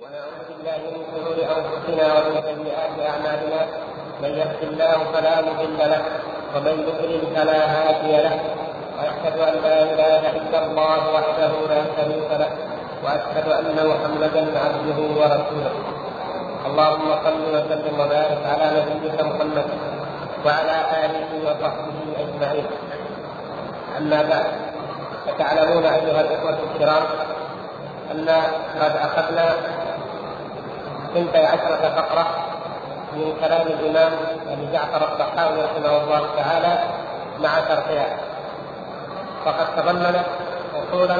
ونعوذ بالله من شرور أنفسنا ومن سيئات أعمالنا. من يهد الله فلا مضل له ومن يضلل فلا هادي له. وأشهد أن لا إله إلا الله وحده لا شريك له وأشهد أن محمدا عبده ورسوله. اللهم صل وسلم وبارك على نبيك محمد وعلى آله وصحبه أجمعين. أما بعد فتعلمون أيها الإخوة الكرام أن قد أخذنا اثنتي عشرة فقرة من كلام الإمام أبي جعفر الطحاوي رحمه الله تعالى مع شرحها فقد تضمنت أصولا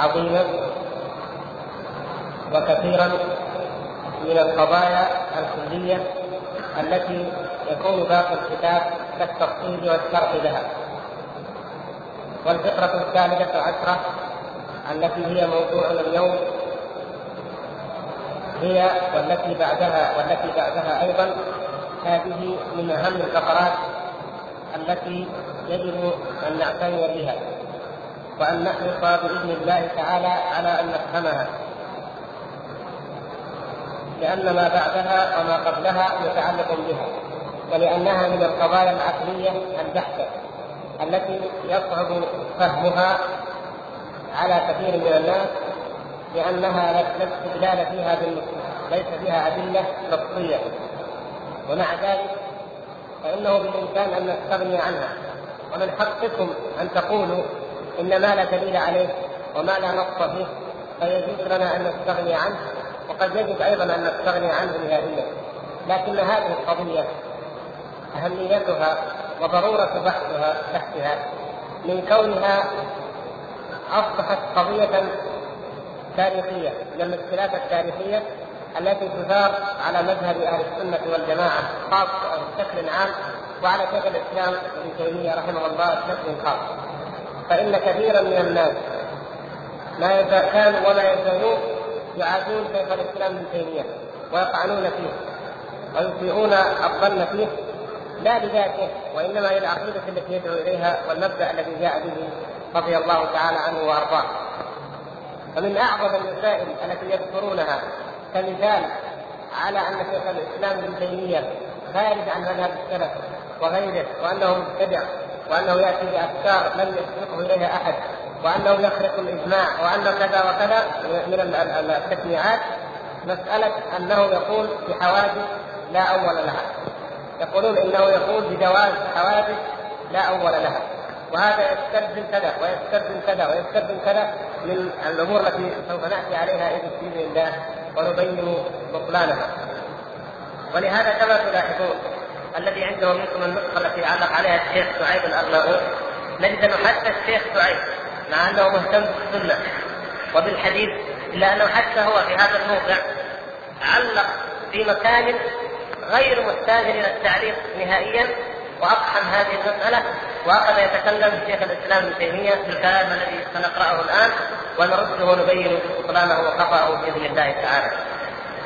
عظيمة وكثيرا من القضايا الكلية التي يكون باقي الكتاب كالتفصيل والشرح لها. والفقرة الثالثة عشرة التي هي موضوعنا اليوم هي والتي بعدها والتي بعدها أيضا هذه من أهم الفقرات التي يجب أن نعتني بها وأن نحرص بإذن الله تعالى على أن نفهمها. لأن ما بعدها وما قبلها متعلق بها ولأنها من القضايا العقلية البحتة التي يصعب فهمها على كثير من الناس لأنها لا استدلال فيها بالنصوص ليس فيها أدلة نصية ومع ذلك فإنه بالإمكان أن نستغني عنها. ومن حقكم أن تقولوا إن ما لا دليل عليه وما لا نص فيه فيجوز لنا أن نستغني عنه وقد يجب أيضا أن نستغني عنه نهائيا لكن هذه القضية أهميتها وضرورة بحثها بحثها من كونها أصبحت قضية تاريخية من المشكلات التاريخية التي تثار على مذهب أهل السنة والجماعة خاصة بشكل عام وعلى شيخ الإسلام ابن تيمية رحمه الله بشكل خاص. فإن كثيرا من الناس ما كانوا ولا يزالون يعادون شيخ الإسلام ابن تيمية ويطعنون فيه ويسيئون الظن فيه لا لذاته وإنما للعقيدة التي يدعو إليها والمبدأ الذي جاء به رضي الله تعالى عنه وأرضاه. فمن أعظم المسائل التي يذكرونها كمثال على أن شيخ الإسلام ابن تيمية خارج عن مذهب السلف وغيره وأنه مبتدع وأنه يأتي بأفكار لم يسبقه إليها أحد وأنه يخرق الإجماع وانه كذا وكذا من التسميعات مسألة أنه يقول بحوادث لا أول لها. يقولون إنه يقول بجواز حوادث لا أول لها. وهذا يستلزم كذا ويستلزم كذا ويستلزم كذا من الأمور التي سوف نأتي عليها بإذن الله ونبين بطلانها. ولهذا كما تلاحظون الذي عنده منكم النسخه التي علق عليها الشيخ سعيد الأرناؤوط نجد انه حتى الشيخ سعيد مع أنه مهتم بالسنة وبالحديث إلا أنه حتى هو في هذا الموضع علق في مكان غير محتاج إلى التعليق نهائيا واقحم هذه المسألة واخذ يتكلم شيخ الإسلام ابن تيمية في الكلام الذي سنقرأه الآن ونرده ونبين بطلانه وخطاه بإذن الله تعالى.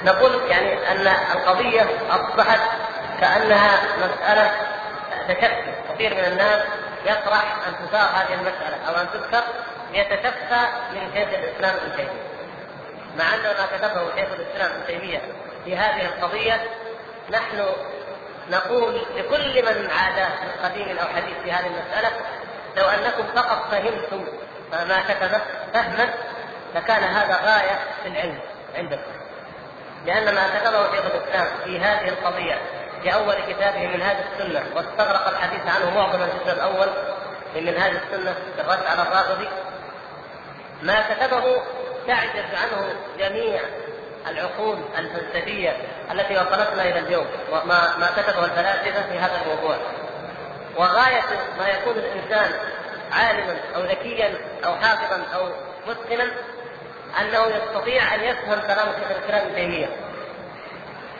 نقول يعني أن القضية أصبحت كأنها مسألة تشكي، كثير من الناس يطرح ان تثار هذه المسألة أو أن تذكر ليتشفى من شيخ الإسلام ابن تيمية. مع أن ما كتبه شيخ الإسلام ابن تيمية في هذه القضية نحن نقول لكل من عاداه من قديم أو حديث في هذه المسألة لو أنكم فقط فهمتم ما كتبه فهما لكان هذا غاية في العلم عندكم. لأن ما كتبه شيخ الإسلام في هذه القضية في أول كتابه من هذه السنة واستغرق الحديث عنه معظم الجزء الأول من هذه السنة الرد على الرافضي ما كتبه تعجز عنه جميع العقول الفلسفية التي وصلتنا إلى اليوم وما ما كتبه الفلاسفة في هذا الموضوع. وغاية ما يكون الإنسان عالما أو ذكيا أو حافظا أو متقنا أنه يستطيع أن يفهم كلام الإسلام ابن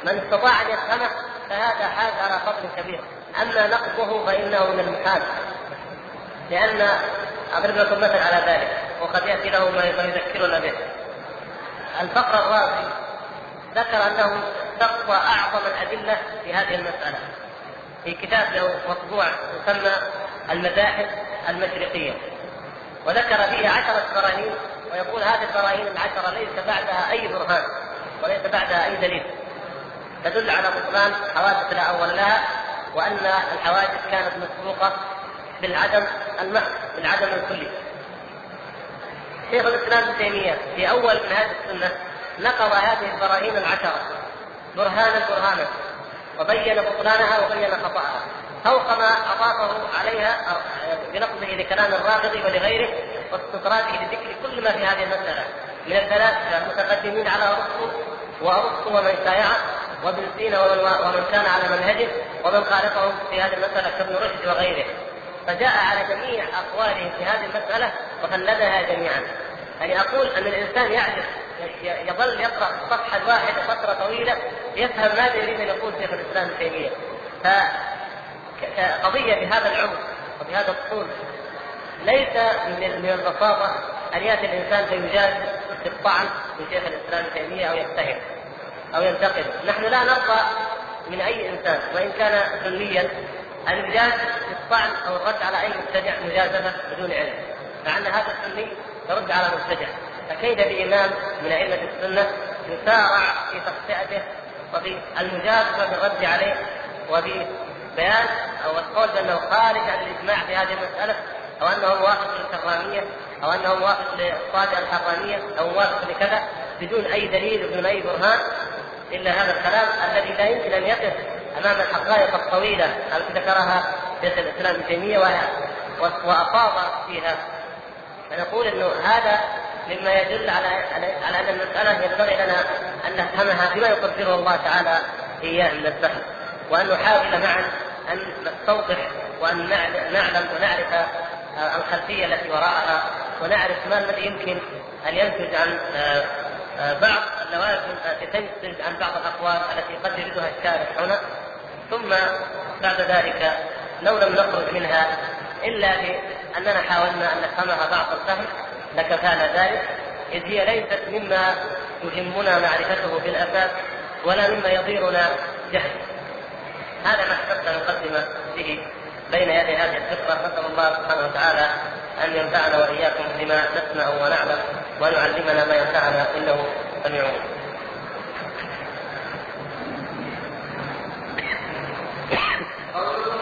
من استطاع أن يفهمه فهذا حاز على فضل كبير. أما نقضه فإنه من المحال لأن أضرب لكم مثل على ذلك وقد يأتي له ما يذكرنا به. الفقر الرابع ذكر أنه استقصى أعظم الأدلة في هذه المسألة. في كتاب له مطبوع يسمى المباحث المشرقية. وذكر فيه عشرة براهين ويقول هذه البراهين العشرة ليس بعدها أي برهان وليس بعدها أي دليل. تدل على بطلان حوادث لا أول لها وأن الحوادث كانت مسبوقه بالعدم المحض بالعدم الكلي. شيخ الإسلام ابن تيمية في أول من هذه السنة نقض هذه البراهين العشرة. برهانا برهانا. وبين بطلانها وبين خطأها. فوق ما أضافه عليها بنقضه لكلام الرافضي ولغيره واستطراده لذكر كل ما في هذه المسألة. من الفلاسفه المتقدمين على أرسطو وأرسطو ومن شايعه وابن سينا ومن, كان على منهجه ومن خالفهم في هذه المسألة كابن رشد وغيره. فجاء على جميع اقوالهم في هذه المسألة وفندها جميعا. يعني أقول أن الإنسان يعجز يظل يقرأ الصفحه الواحده فترة طويلة يفهم ماذا يريد أن يقول شيخ الإسلام ابن تيمية. فقضية بهذا العمق وبهذا الطول. ليس من البساطة أن يأتي الإنسان فيجاز في الطعن من شيخ الإسلام ابن تيمية أو يتهم أو ينتقد، نحن لا نرضى من أي إنسان وإن كان سنيا أن يجاز في الطعن أو الرد على أي مبتدع مجازفه بدون علم، مع ان هذا السني يرد على مبتدع، فكيف بإمام من أئمة السنة يسارع في تخطئته وفي المجازفه بالرد عليه وفي بيان أو القول بأنه خارج عن الإجماع في هذه المسألة أو أنه موافق للكراميه أو أنه موافق للصادقه الحرانيه أو موافق لكذا بدون أي دليل وبدون أي برهان إلا هذا الكلام الذي لا يمكن أن يقف أمام الحقائق الطويلة التي ذكرها شيخ الإسلام ابن تيمية وأفاض فيها. فنقول إنه هذا مما يدل على على أن المسألة ينبغي لنا أن نفهمها بما يقدره الله تعالى إياه من الفهم. وأن نحاول معا أن نستوضح وأن نعلم ونعرف الخلفية التي وراءها ونعرف ما الذي يمكن أن ينتج عن آه، آه، بعض اللوازم التي تنتج عن بعض الأقوال التي قد يريدها الشارح هنا. ثم بعد ذلك لو لم نخرج منها إلا باننا حاولنا أن نفهمها بعض الفهم لكفانا ذلك. إذ هي ليست مما يهمنا معرفته في الاساس ولا مما يضيرنا جهل. هذا ما أحببت أن أقدم به بين يدي هذه الفكرة. نسأل الله سبحانه وتعالى أن ينفعنا وإياكم بما نسمع ونعلم وان يعلمنا ما ينفعنا إنه سميع. قولكم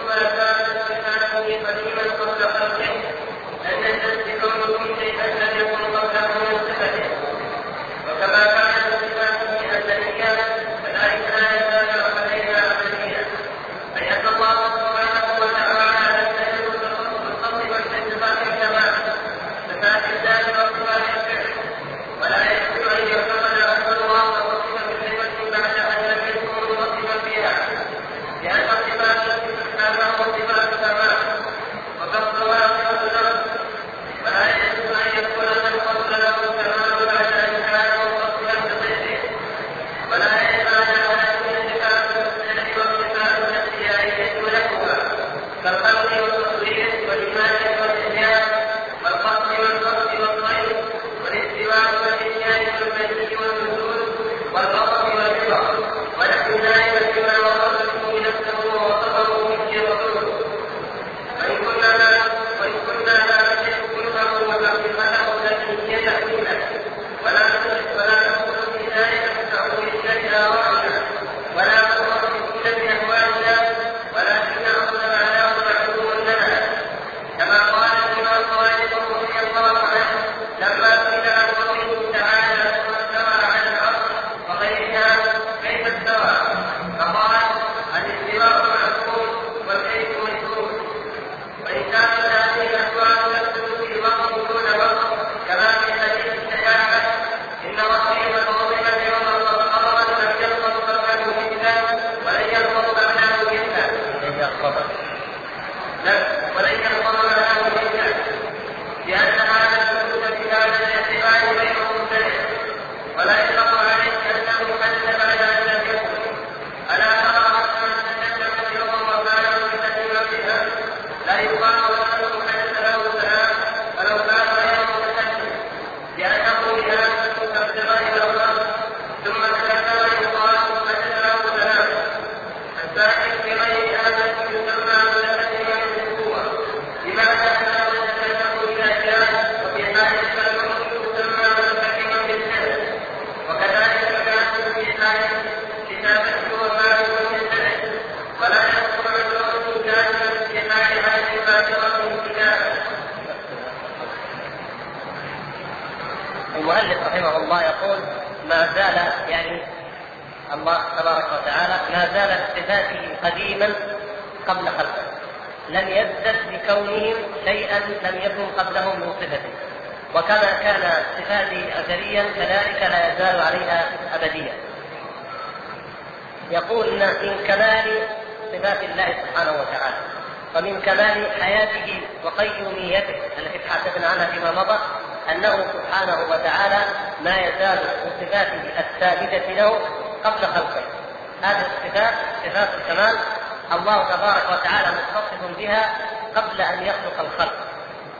قبل أن يخلق الخلق.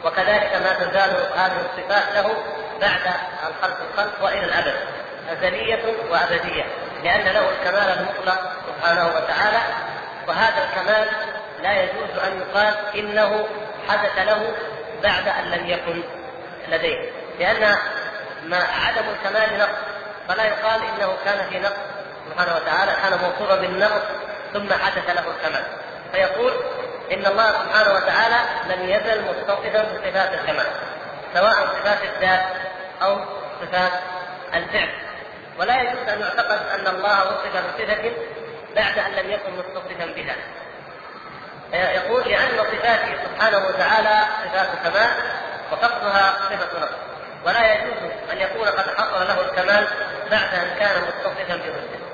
وكذلك ما تزال هذه الصفات له بعد الخلق الخلق وإلى الأبد. أزلية وأبدية لأن له الكمال المطلق سبحانه وتعالى. وهذا الكمال لا يجوز أن يقال إنه حدث له بعد أن لم يكن لديه. لأن ما عدم الكمال نقص فلا يقال إنه كان في نقص سبحانه وتعالى كان موصوفا بالنقص ثم حدث له الكمال. فيقول إن الله سبحانه وتعالى لم يزل متصفا بصفات الكمال سواء صفات الذات أو صفات الفعل. ولا يجوز أن يعتقد أن الله وصف بصفة بعد أن لم يكن متصفا بها. يقول لأن صفاته سبحانه وتعالى صفات كمال وفقدها صفة نقص ولا يجوز أن يكون قد حصل له الكمال بعد أن كان متصفا بضده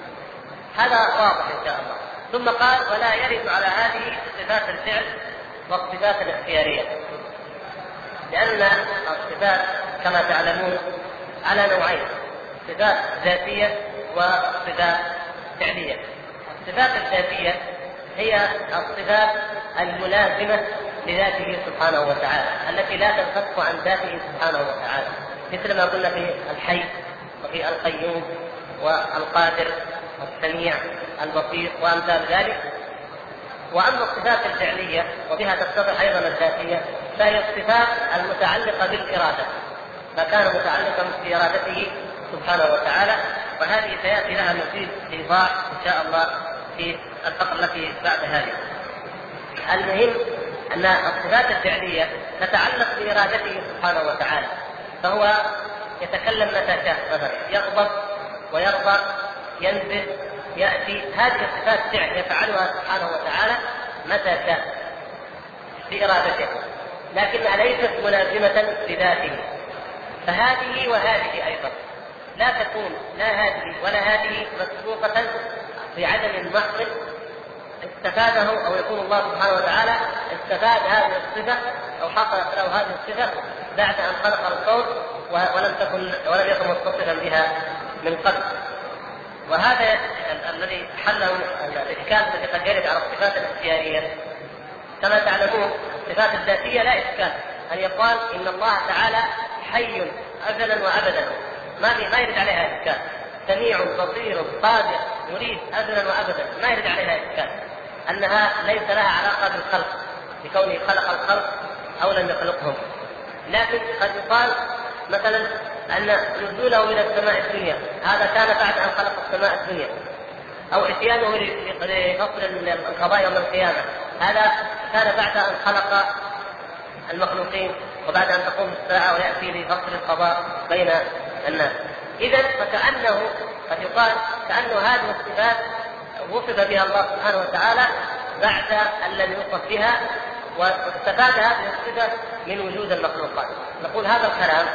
هذا واضح إن شاء الله. ثم قال ولا يرد على هذه صفات الفعل والصفات الاختيارية. لأن الصفات كما تعلمون على نوعين صفات ذاتية وصفات فعلية. الصفات الذاتية هي الصفات الملازمة لذاته سبحانه وتعالى التي لا تنفك عن ذاته سبحانه وتعالى. مثل ما قلنا في الحي وفي القيوم والقادر والسميع البصير وأمثال ذلك وأما الصفات الفعلية وبها تتضح أيضا الذاتية فهي الصفات المتعلقة بالإرادة ما كان متعلقا بإرادته سبحانه وتعالى وهذه سيأتي لها مزيد إيضاح إن شاء الله في الفقرة التي بعد هذه. المهم أن الصفات الفعلية تتعلق بإرادته سبحانه وتعالى فهو يتكلم متى شاء مثلا يغضب ويرضى ينزل يأتي. هذه الصفات فعل يفعلها سبحانه وتعالى متى شاء بإرادته. لكنها ليست ملازمة لذاته. فهذه وهذه أيضا لا تكون لا هذه ولا هذه مسبوقه بعدم محض استفاده أو يكون الله سبحانه وتعالى استفاد هذه الصفة أو حصلت له هذه الصفة بعد أن خلق الكون ولم تكن ولم يكن متصفا بها من قبل. وهذا الذي حله الاشكال الذي قد يرد على الصفات الاختيارية. كما تعلمون الصفات الذاتية لا إشكال. أن يقال إن الله تعالى حي ازلا وابدا. ما ما يرد عليها إشكال. سميع بصير قادر يريد ازلا وابدا. ما يرد عليها إشكال. أنها ليس لها علاقة بالخلق بكونه خلق الخلق أو لم يخلقهم. لكن قد يقال مثلا أن نزوله إلى السماء الدنيا. هذا كان بعد أن خلق السماء الدنيا. أو إتيانه لفصل القضاء يوم القيامة. هذا كان بعد أن خلق المخلوقين وبعد أن تقوم الساعة ويأتي لفصل القضاء بين الناس. اذا فكأنه قد يقال كأنه هذه الصفات وصف بها الله سبحانه وتعالى بعد أن لم يوصف بها واستفاد هذه الصفة من وجود المخلوقات. نقول هذا الكلام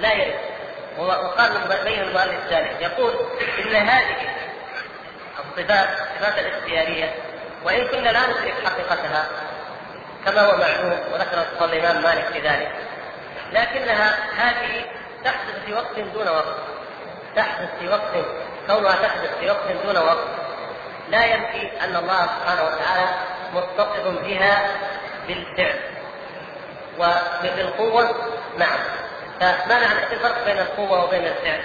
لا يرد. وقال بين المؤلف ذلك يقول إن هذه الصفات الصفات الاختيارية وإن كنا لا ندرك حقيقتها كما هو معلوم وذكر الإمام مالك في ذلك لكنها هذه تحدث في وقت دون وقت تحدث في وقت كونها تحدث في وقت دون وقت لا ينفي أن الله سبحانه وتعالى متصف بها بالفعل وبالقوة نعم. فما معنى الفرق بين القوة وبين الفعل؟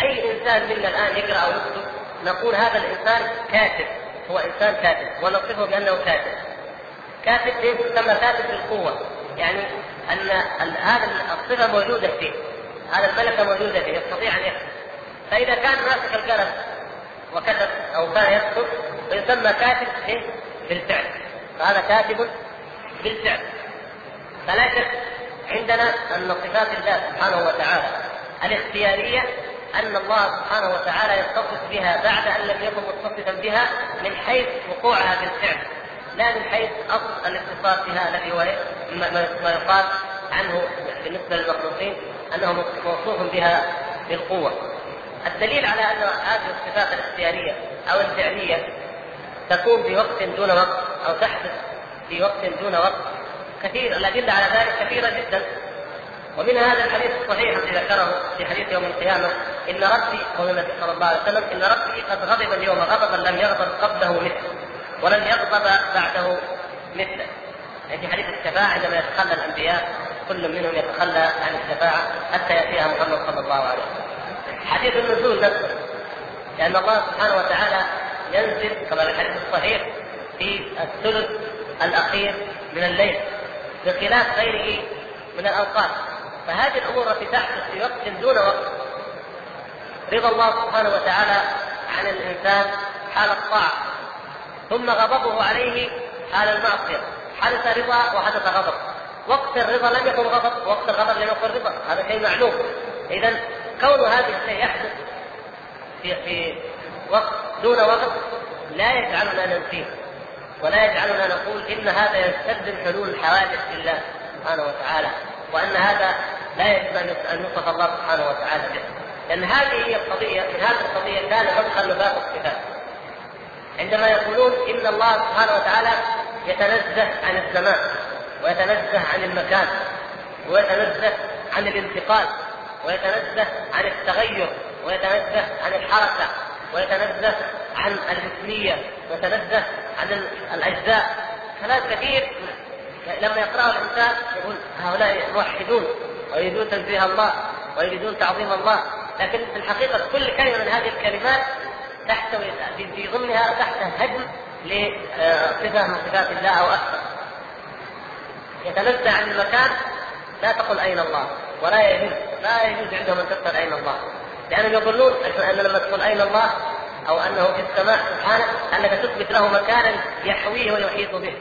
أي إنسان منا الآن يقرأ أو يكتب نقول هذا الإنسان كاتب هو إنسان كاتب ونصفه بأنه كاتب. كاتب يسمى كاتب بالقوه يعني أن هذا الصفة موجودة فيه هذا الملكه موجودة فيه يستطيع أن يكتب. فإذا كان ماسك القلم وكتب أو كان يكتب فيسمى كاتب بالفعل. فهذا كاتب بالفعل. فلا شك عندنا أن صفات الله سبحانه وتعالى. الاختيارية أن الله سبحانه وتعالى يتصف بها بعد أن لم يكن متصفا بها من حيث وقوعها في الفعل. لا من حيث أصل الاتصاف بها الذي هو ما يقال عنه بالنسبة للمخلوقين أنه موصوف بها بالقوة. الدليل على أن هذه الصفات الاختيارية أو الفعلية تكون في وقت دون وقت أو تحدث في وقت دون وقت كثير الأدلة على ذلك كثيرة جدا. ومن هذا الحديث الصحيح الذي ذكره في حديث يوم القيامة إن ربي قول النبي صلى الله عليه وسلم إن ربي قد غضب اليوم غضبا لم يغضب قبله مثله ولن يغضب بعده مثله. في حديث الشفاعة عندما يتخلى الأنبياء كل منهم يتخلى عن الشفاعة حتى يأتيها محمد صلى الله عليه وسلم. حديث النزول نفسه لأن الله سبحانه وتعالى ينزل كما في الحديث الصحيح في الثلث الأخير من الليل. بخلاف غيره من الأوقات. فهذه الأمور التي تحدث في وقت دون وقت. رضا الله سبحانه وتعالى عن الإنسان حال الطاعة. ثم غضبه عليه حال المعصية. حدث رضا وحدث غضب. وقت الرضا لم يكن غضب وقت الغضب لم يكن رضا. هذا شيء معلوم. إذا كون هذا الشيء يحدث في في وقت دون وقت لا يجعلنا ننفيه ولا يجعلنا نقول إن هذا يستلزم حلول الحوادث لله سبحانه وتعالى وأن هذا لا يجب أن يوصف الله سبحانه وتعالى به. لأن هذه هي القضية من هذه القضية كان مدخل باب الصفات. عندما يقولون إن الله سبحانه وتعالى يتنزه عن الزمان ويتنزه عن المكان ويتنزه عن الانتقال ويتنزه عن التغير ويتنزه عن الحركة ويتنزه عن الجسميه ويتنزه عن الأجزاء. كلام كثير. لما يقرأه الإنسان يقول هؤلاء موحدون ويريدون تنزيه الله ويريدون تعظيم الله. لكن في الحقيقة كل كلمة من هذه الكلمات تحتوي في ضمنها تحت هدم لصفة من صفات الله أو أكثر. يتنزه عن المكان لا تقل أين الله ولا يجوز لا يجوز عندهم أن تسأل أين الله. لأنهم يظنون أن لما تقول أين الله أو أنه في السماء سبحانه أنك تثبت له مكانا يحويه ويحيط به.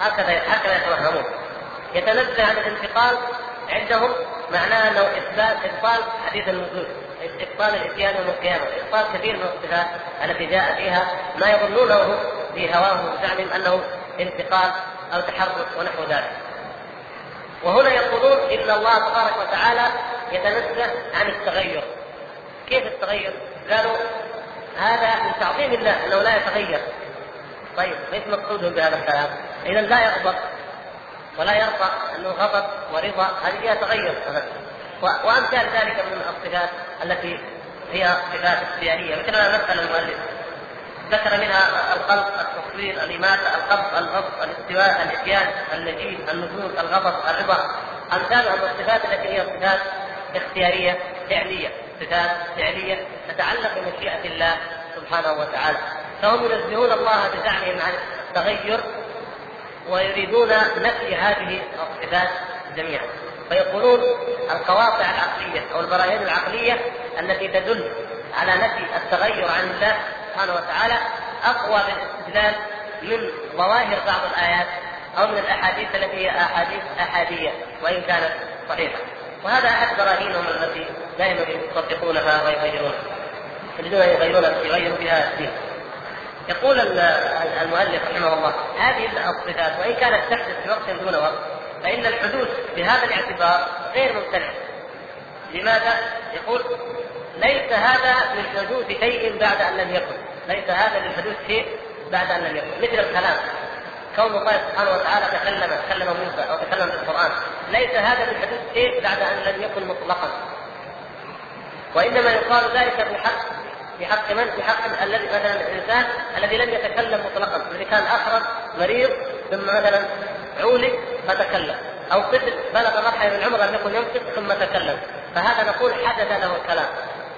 هكذا هكذا يتوهمون. يتنزه عن الانتقال عندهم معناه أنه اثبات ابطال حديث النزول. ابطال الإتيان يوم القيامة. ابطال كثير من الصفات التي جاء فيها ما يظنونه في هواهم وزعمهم أنه انتقال أو تحرك ونحو ذلك. وهنا يقولون إن الله تبارك وتعالى يتنزه عن التغير. كيف التغير؟ قالوا هذا من تعظيم الله انه لا يتغير. طيب ليس مقصودهم بهذا الكلام؟ اذا لا يغضب ولا يرضى أنه غضب ورضا هذه فيها تغير. وأمثال ذلك من الصفات التي هي صفات اختياريه مثل ما مثل المؤلف ذكر منها الخلق التصوير الاماته القبض الغضب الاستواء الإتيان المجيء النزول الغضب الرضا. امثالها من الصفات التي هي صفات اختيارية فعلية. صفات فعليه تتعلق بمشيئة الله سبحانه وتعالى. فهم ينزهون الله بزعمهم عن التغير ويريدون نفي هذه الصفات جميعا. فيقولون القواطع العقلية أو البراهين العقلية التي تدل على نفي التغير عن الله سبحانه وتعالى أقوى بالاستدلال من ظواهر بعض الآيات أو من الأحاديث التي هي أحاديث أحادية وإن كانت صحيحة. وهذا أحد براهينهم التي دائما يصدقونها ويغيرونها يريدون أن يغيرون يغيروا بها الدين. يقول المؤلف رحمه الله هذه الصفات وإن كانت تحدث في وقت دون وقت فإن الحدوث بهذا الاعتبار غير ممتنع. لماذا؟ يقول ليس هذا من حدوث شيء بعد أن لم يكن. ليس هذا من حدوث شيء بعد أن لم يكن. مثل الكلام. كون الله سبحانه وتعالى تكلم تكلم موسى أو تكلم بالقران ليس هذا من حدوث شيء بعد أن لم يكن مطلقا. وإنما يقال ذلك بحق في حق من؟ في حق الذي مثلا الإنسان الذي لم يتكلم مطلقا، الذي كان اخرج مريض ثم مثلا عولج فتكلم، أو طفل بلغ مرحلة من العمر لم يكن ينطق ثم تكلم، فهذا نقول حدث له الكلام،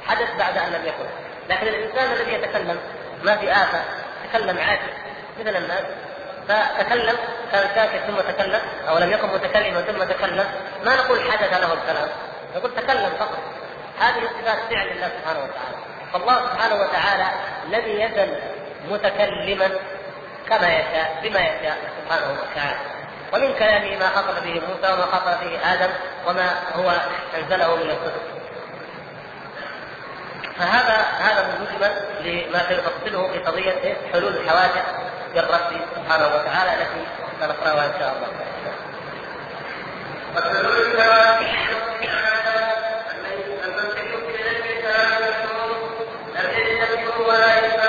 حدث بعد أن لم يكن، لكن الإنسان الذي يتكلم ما في آفة، تكلم عادي مثل الناس فتكلم كان ساكت ثم تكلم أو لم يكن متكلما ثم تكلم ما نقول حدث له الكلام. نقول تكلم فقط. هذه صفات فعل الله سبحانه وتعالى. فالله سبحانه وتعالى لم يزل متكلما كما يشاء بما يشاء سبحانه وتعالى. ومن كلامه ما خطب به موسى وما خطب به آدم وما هو أنزله من الكتب. فهذا هذا مجمل لما سيفصله في قضية حلول الحوادث بالرب سبحانه وتعالى التي سنقرأها إن شاء الله. وحلول الحوادث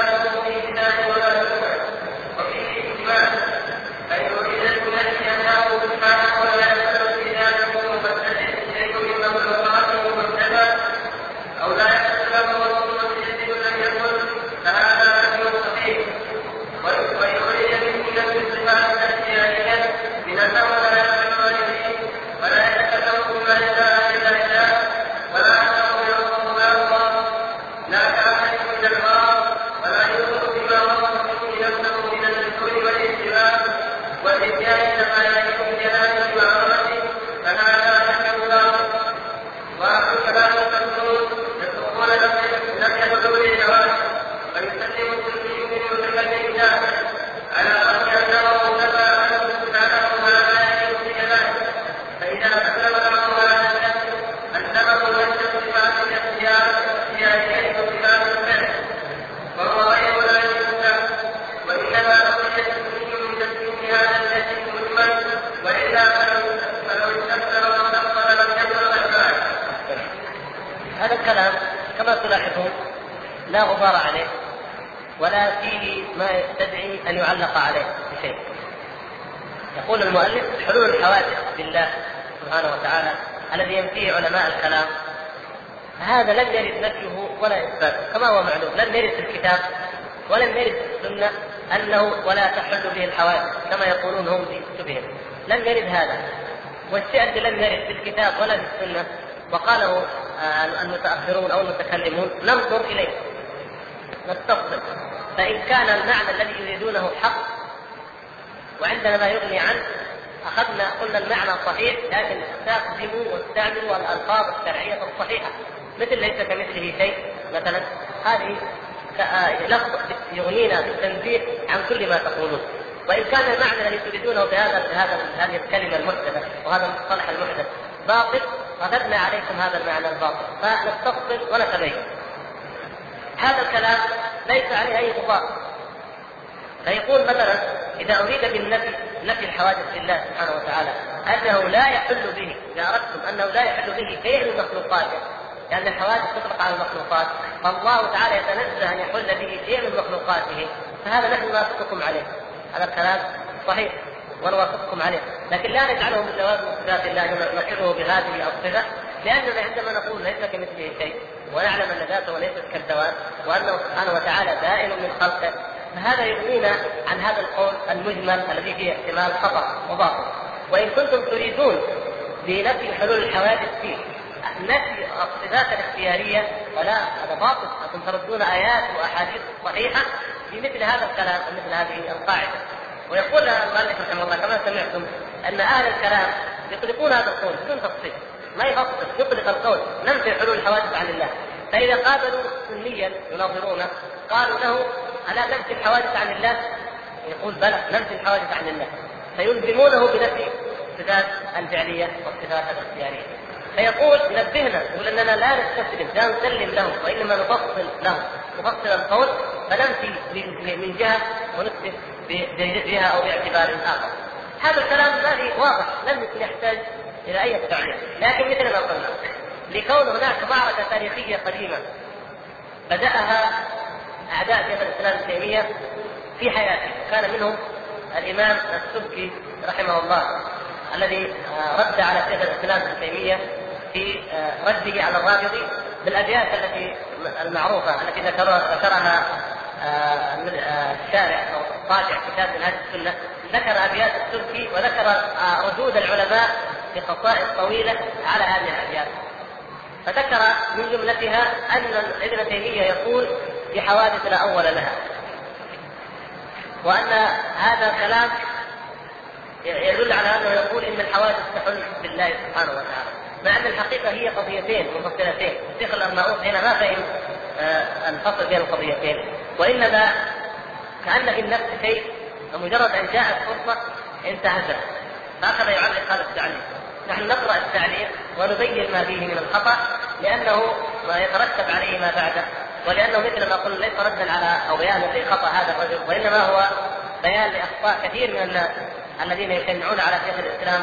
لا غبار عليه ولا فيه ما يستدعي أن يعلق عليه بشيء. يقول المؤلف حلول الحوادث بالله سبحانه وتعالى الذي ينفيه علماء الكلام هذا لم يرد نفيه ولا اثباته كما هو معلوم لم يرد في الكتاب ولم يرد في السنة أنه ولا تحل به الحوادث كما يقولون هم في كتبهم. لم يرد هذا. والشيء الذي لم يرد في الكتاب ولا في السنة وقاله آه، المتأخرون أو المتكلمون ننظر إليه. نستفصل فإن كان المعنى الذي يريدونه حق وعندنا ما يغني عنه أخذنا قلنا المعنى صحيح لكن استخدموا واستعملوا الألفاظ الشرعية الصحيحة. مثل ليس كمثله شيء مثلا هذه لفظ يغنينا بالتنزيه عن كل ما تقولون. وإن كان المعنى الذي تريدونه بهذا بهذا هذه الكلمة المحدثة وهذا المصطلح المحدث باطل رددنا عليكم هذا المعنى الباطل. فنستفصل ونتبين هذا الكلام ليس عليه أي غبار فيقول مثلا إذا أريد بالنفي نفي الحوادث لله سبحانه وتعالى أنه لا يحل به إذا أردتم أنه لا يحل به من مخلوقاته لأن الحوادث تطلق على المخلوقات فالله تعالى يتنزه أن يحل به شيء من مخلوقاته فهذا نحن نوافقكم عليه. هذا الكلام صحيح ونوافقكم عليه. لكن لا نجعله من جواز من صفات الله نقره بهذه الصفه لأننا عندما نقول ليس كمثله شيء. ونعلم أن ذاته ليست كالذوات وأنه سبحانه وتعالى دائم من خلقه. فهذا يغنينا عن هذا القول المجمل الذي فيه احتمال خطأ وباطل وإن كنتم تريدون بنفي حلول الحوادث فيه نفي الصفات الاختيارية فلا هذا باطل. أنتم تردون آيات وأحاديث صحيحة في مثل هذا الكلام مثل هذه القاعدة. ويقول المؤلف رحمه الله كما سمعتم أن أهل الكلام يطلقون هذا القول بدون تفصيل. ما يفصل يطلق القول. ننفي حلول الحوادث عن الله. فإذا قابلوا سنيا يناظرونه قالوا له ألا ننفي الحوادث عن الله؟ يقول بلى ننفي الحوادث عن الله. فيلزمونه بنفي الصفات الفعلية والصفات الاختيارية. فيقول نبهنا. يقول إننا لا نستسلم لا نسلم لهم وإنما نفصل لهم. نفصل القول فننفي من جهة ونثبت بجهة أو باعتبار آخر. هذا الكلام ما واضح لم يحتاج إلى أي تعليق لكن مثل ما قلنا لكون هناك معركه تاريخية قديمة بدأها أعداء شيخ الإسلام ابن تيمية في حياته. كان منهم الإمام السبكي رحمه الله الذي آه، رد على شيخ الإسلام ابن تيمية في آه، رده على الرافضي بالابيات التي المعروفة التي ذكرها ذكرها آه، الشارع أو طالع كتاب من هذه السنة. ذكر أبيات السبكي وذكر ردود العلماء في قصائد طويلة على هذه الابيات فذكر من جملتها أن ابن تيمية يقول بحوادث لا أول لها. وأن هذا كلام يدل على أنه يقول إن الحوادث تحل بالله سبحانه وتعالى. مع أن الحقيقة هي قضيتين منفصلتين الشيخ الارناؤوط هنا ما فهم آه، الفصل بين القضيتين. وإنما كأن في النفس شيء ومجرد أن جاءت فرصة انتهزها. فأخذ يعلق هذا التعليق. نحن نقرأ التعليق ونبين ما فيه من الخطأ لأنه ما يترتب عليه ما بعده ولأنه مثل ما قلنا ليس ردا على أو بيانا لخطا هذا الرجل وإنما هو بيان لأخطاء كثير من الناس الذين يشنعون على شيخ الإسلام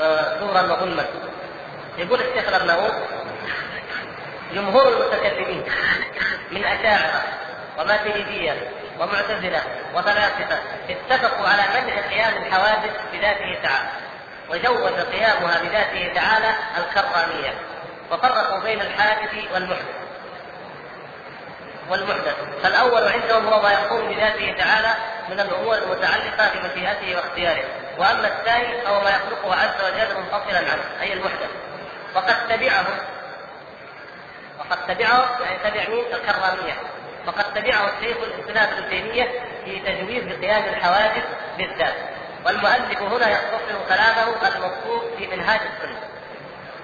آه، زورا وظلما. يقول الشيخ الأرناؤوط جمهور المتكلمين من أشاعرة وماتريديه ومعتزلة وفلاسفة اتفقوا على منع قيام الحوادث بذاته تعالى وجوز قيامها بذاته تعالى الكرامية. وفرقوا بين الحادث والمحدث. والمحدث. فالأول عندهم هو ما يقوم بذاته تعالى من الأمور المتعلقة بمشيئته واختياره. وأما الثاني فهو ما يخلقه عز وجل منفصلا عنه أي المحدث. وقد تبعه وقد تبعه يعني تبع مين؟ الكرامية. وقد تبعه الشيخ الإسلام ابن تيمية في تجويز قيام الحوادث بالذات. والمؤلف هنا يختصر كلامه المذكور في منهاج السنة.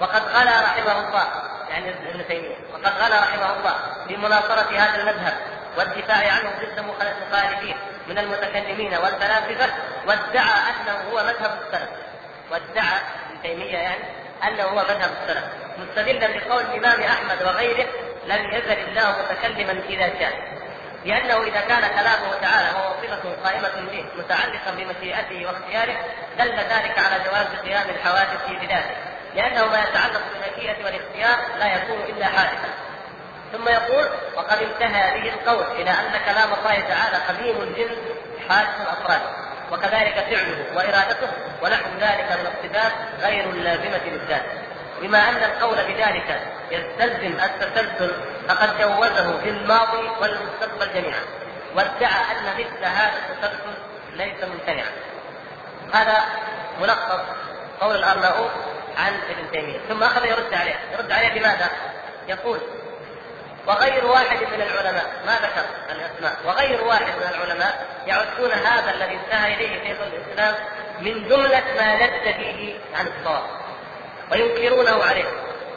وقد غلا رحمه الله يعني ابن تيمية وقد غلا رحمه الله في مناصرة هذا المذهب والدفاع عنه ضد المخالفين من المتكلمين والفلاسفة وادعى أنه هو مذهب السلف. وادعى ابن تيمية يعني أنه هو مذهب السلف. مستدلا بقول الإمام أحمد وغيره لم يزل الله متكلما إذا شاء. لأنه إذا كان كلامه تعالى هو صفة قائمة به متعلقا بمشيئته واختياره دل ذلك على جواز قيام الحوادث بذاته لأنه ما يتعلق بالمشيئة والاختيار لا يكون إلا حادثا. ثم يقول وقد انتهى به القول إلى أن كلام الله تعالى قديم الجنس حادث الأفراد. وكذلك فعله وإرادته ونحو ذلك من الصفات غير اللازمة للذات. بما أن القول بذلك يستلزم التسلسل فقد جوزه في الماضي والمستقبل جميعا. وادعى أن مثل هذا التسلسل ليس ممتنعا. هذا ملخص قول الارناؤوط عن ابن تيمية. ثم أخذ يرد عليه. يرد عليه بماذا؟ يقول وغير واحد من العلماء ما ذكر الأسماء. وغير واحد من العلماء يعدون هذا الذي انتهى إليه شيخ الإسلام من جملة ما لد فيه عن الصواب. وينكرونه عليه.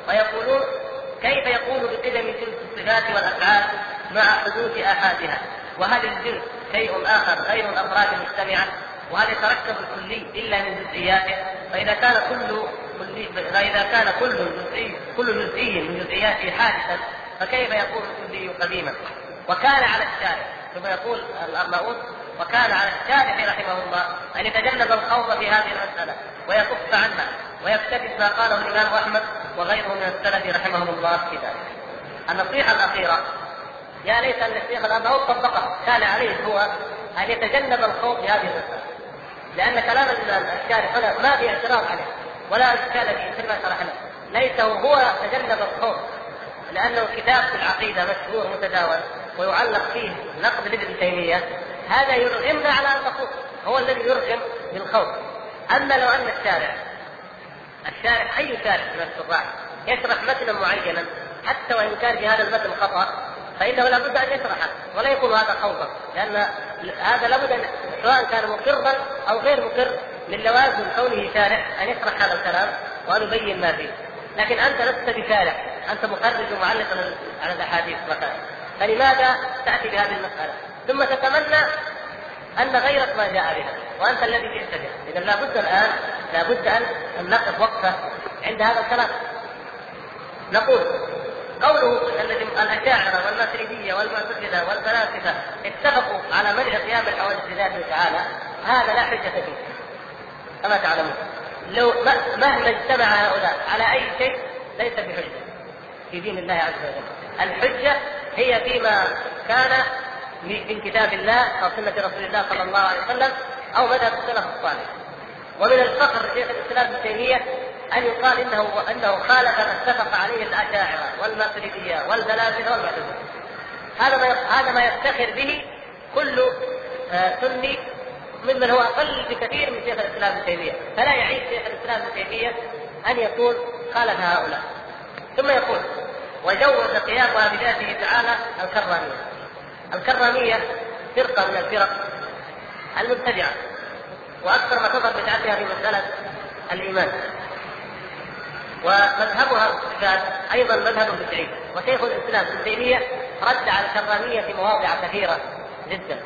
ويقولون كيف يقول بقدم جنس الصفات والأفعال مع حدوث آحادها؟ وهل الجنس شيء آخر غير الأفراد مجتمعا؟ وهل يتركب الكلي إلا من جزئياته؟ فإذا كان كل فإذا كان كل جزئي كل جزئي من جزئياته حادثا فكيف يكون الكلي قديما؟ وكان على الشارع ثم يقول الارناؤوط وكان على الشارع رحمه الله أن يتجنب الخوض في هذه المسألة ويكف عنها. ويقتبس ما قاله الإمام أحمد وغيره من السلف رحمهم الله في ذلك. النصيحة الأخيرة يا ليت أن الشيخ الارناؤوط طبقها كان عليه هو أن يتجنب الخوض في هذه المساله. لأن كلام الشارع هنا ما في اعتراض عليه ولا اشكال فيه مثل ما شرحنا ليس هو تجنب الخوض لأنه كتاب في العقيدة مشهور متداول ويعلق فيه نقد لابن تيمية هذا يرغمنا على أن هو الذي يرغم بالخوض أما لو أن الشارع الشارع أي شارع من الشراح يشرح متنا معينا. حتى وإن كان في هذا المتن خطأ فإنه لابد أن يشرحه. ولا يكون هذا خوضا لأن هذا لابد أن سواء كان مقرا أو غير مقر من لوازم كونه شارع أن يشرح هذا الكلام وأن يبين ما فيه. لكن أنت لست بشارع أنت مخرج ومعلق على الأحاديث مثلا. فلماذا تأتي بهذه المسألة؟ ثم تتمنى أن غيرك ما جاء بها وأنت الذي جئت بها. اذا لابد الآن لابد أن نقف وقفة عند هذا الكلام. نقول قوله الذي الاشاعره والماتريديه والمعتزله والفلاسفة اتفقوا على منع قيام الحوادث بذاته تعالى هذا لا حجة فيه. كما تعلمون لو مهما اجتمع هؤلاء على أي شيء ليس بحجه في دين الله عز وجل. الحجة هي فيما كان من كتاب الله أو سنة رسول الله صلى الله عليه وسلم أو مذهب السلف الصالح. ومن الفخر شيخ الإسلام ابن تيمية أن يقال إنه إنه خالف ما اتفق عليه الأشاعرة والماتريديه والفلاسفه والمعتزله هذا ما هذا ما يفتخر به كل آه، سني ممن هو أقل بكثير من شيخ الإسلام ابن تيمية. فلا يعيب شيخ الإسلام ابن تيمية أن يقول خالف هؤلاء. ثم يقول وجوز قيامها بذاته تعالى الكرامية. الكرامية فرقة من الفرق المبتدعة. وأكثر ما تظهر بدعتها في مسألة الإيمان. ومذهبها الصفات أيضا مذهب بدعي وشيخ الإسلام ابن تيمية رد على الكراميه في مواضع كثيرة جدا.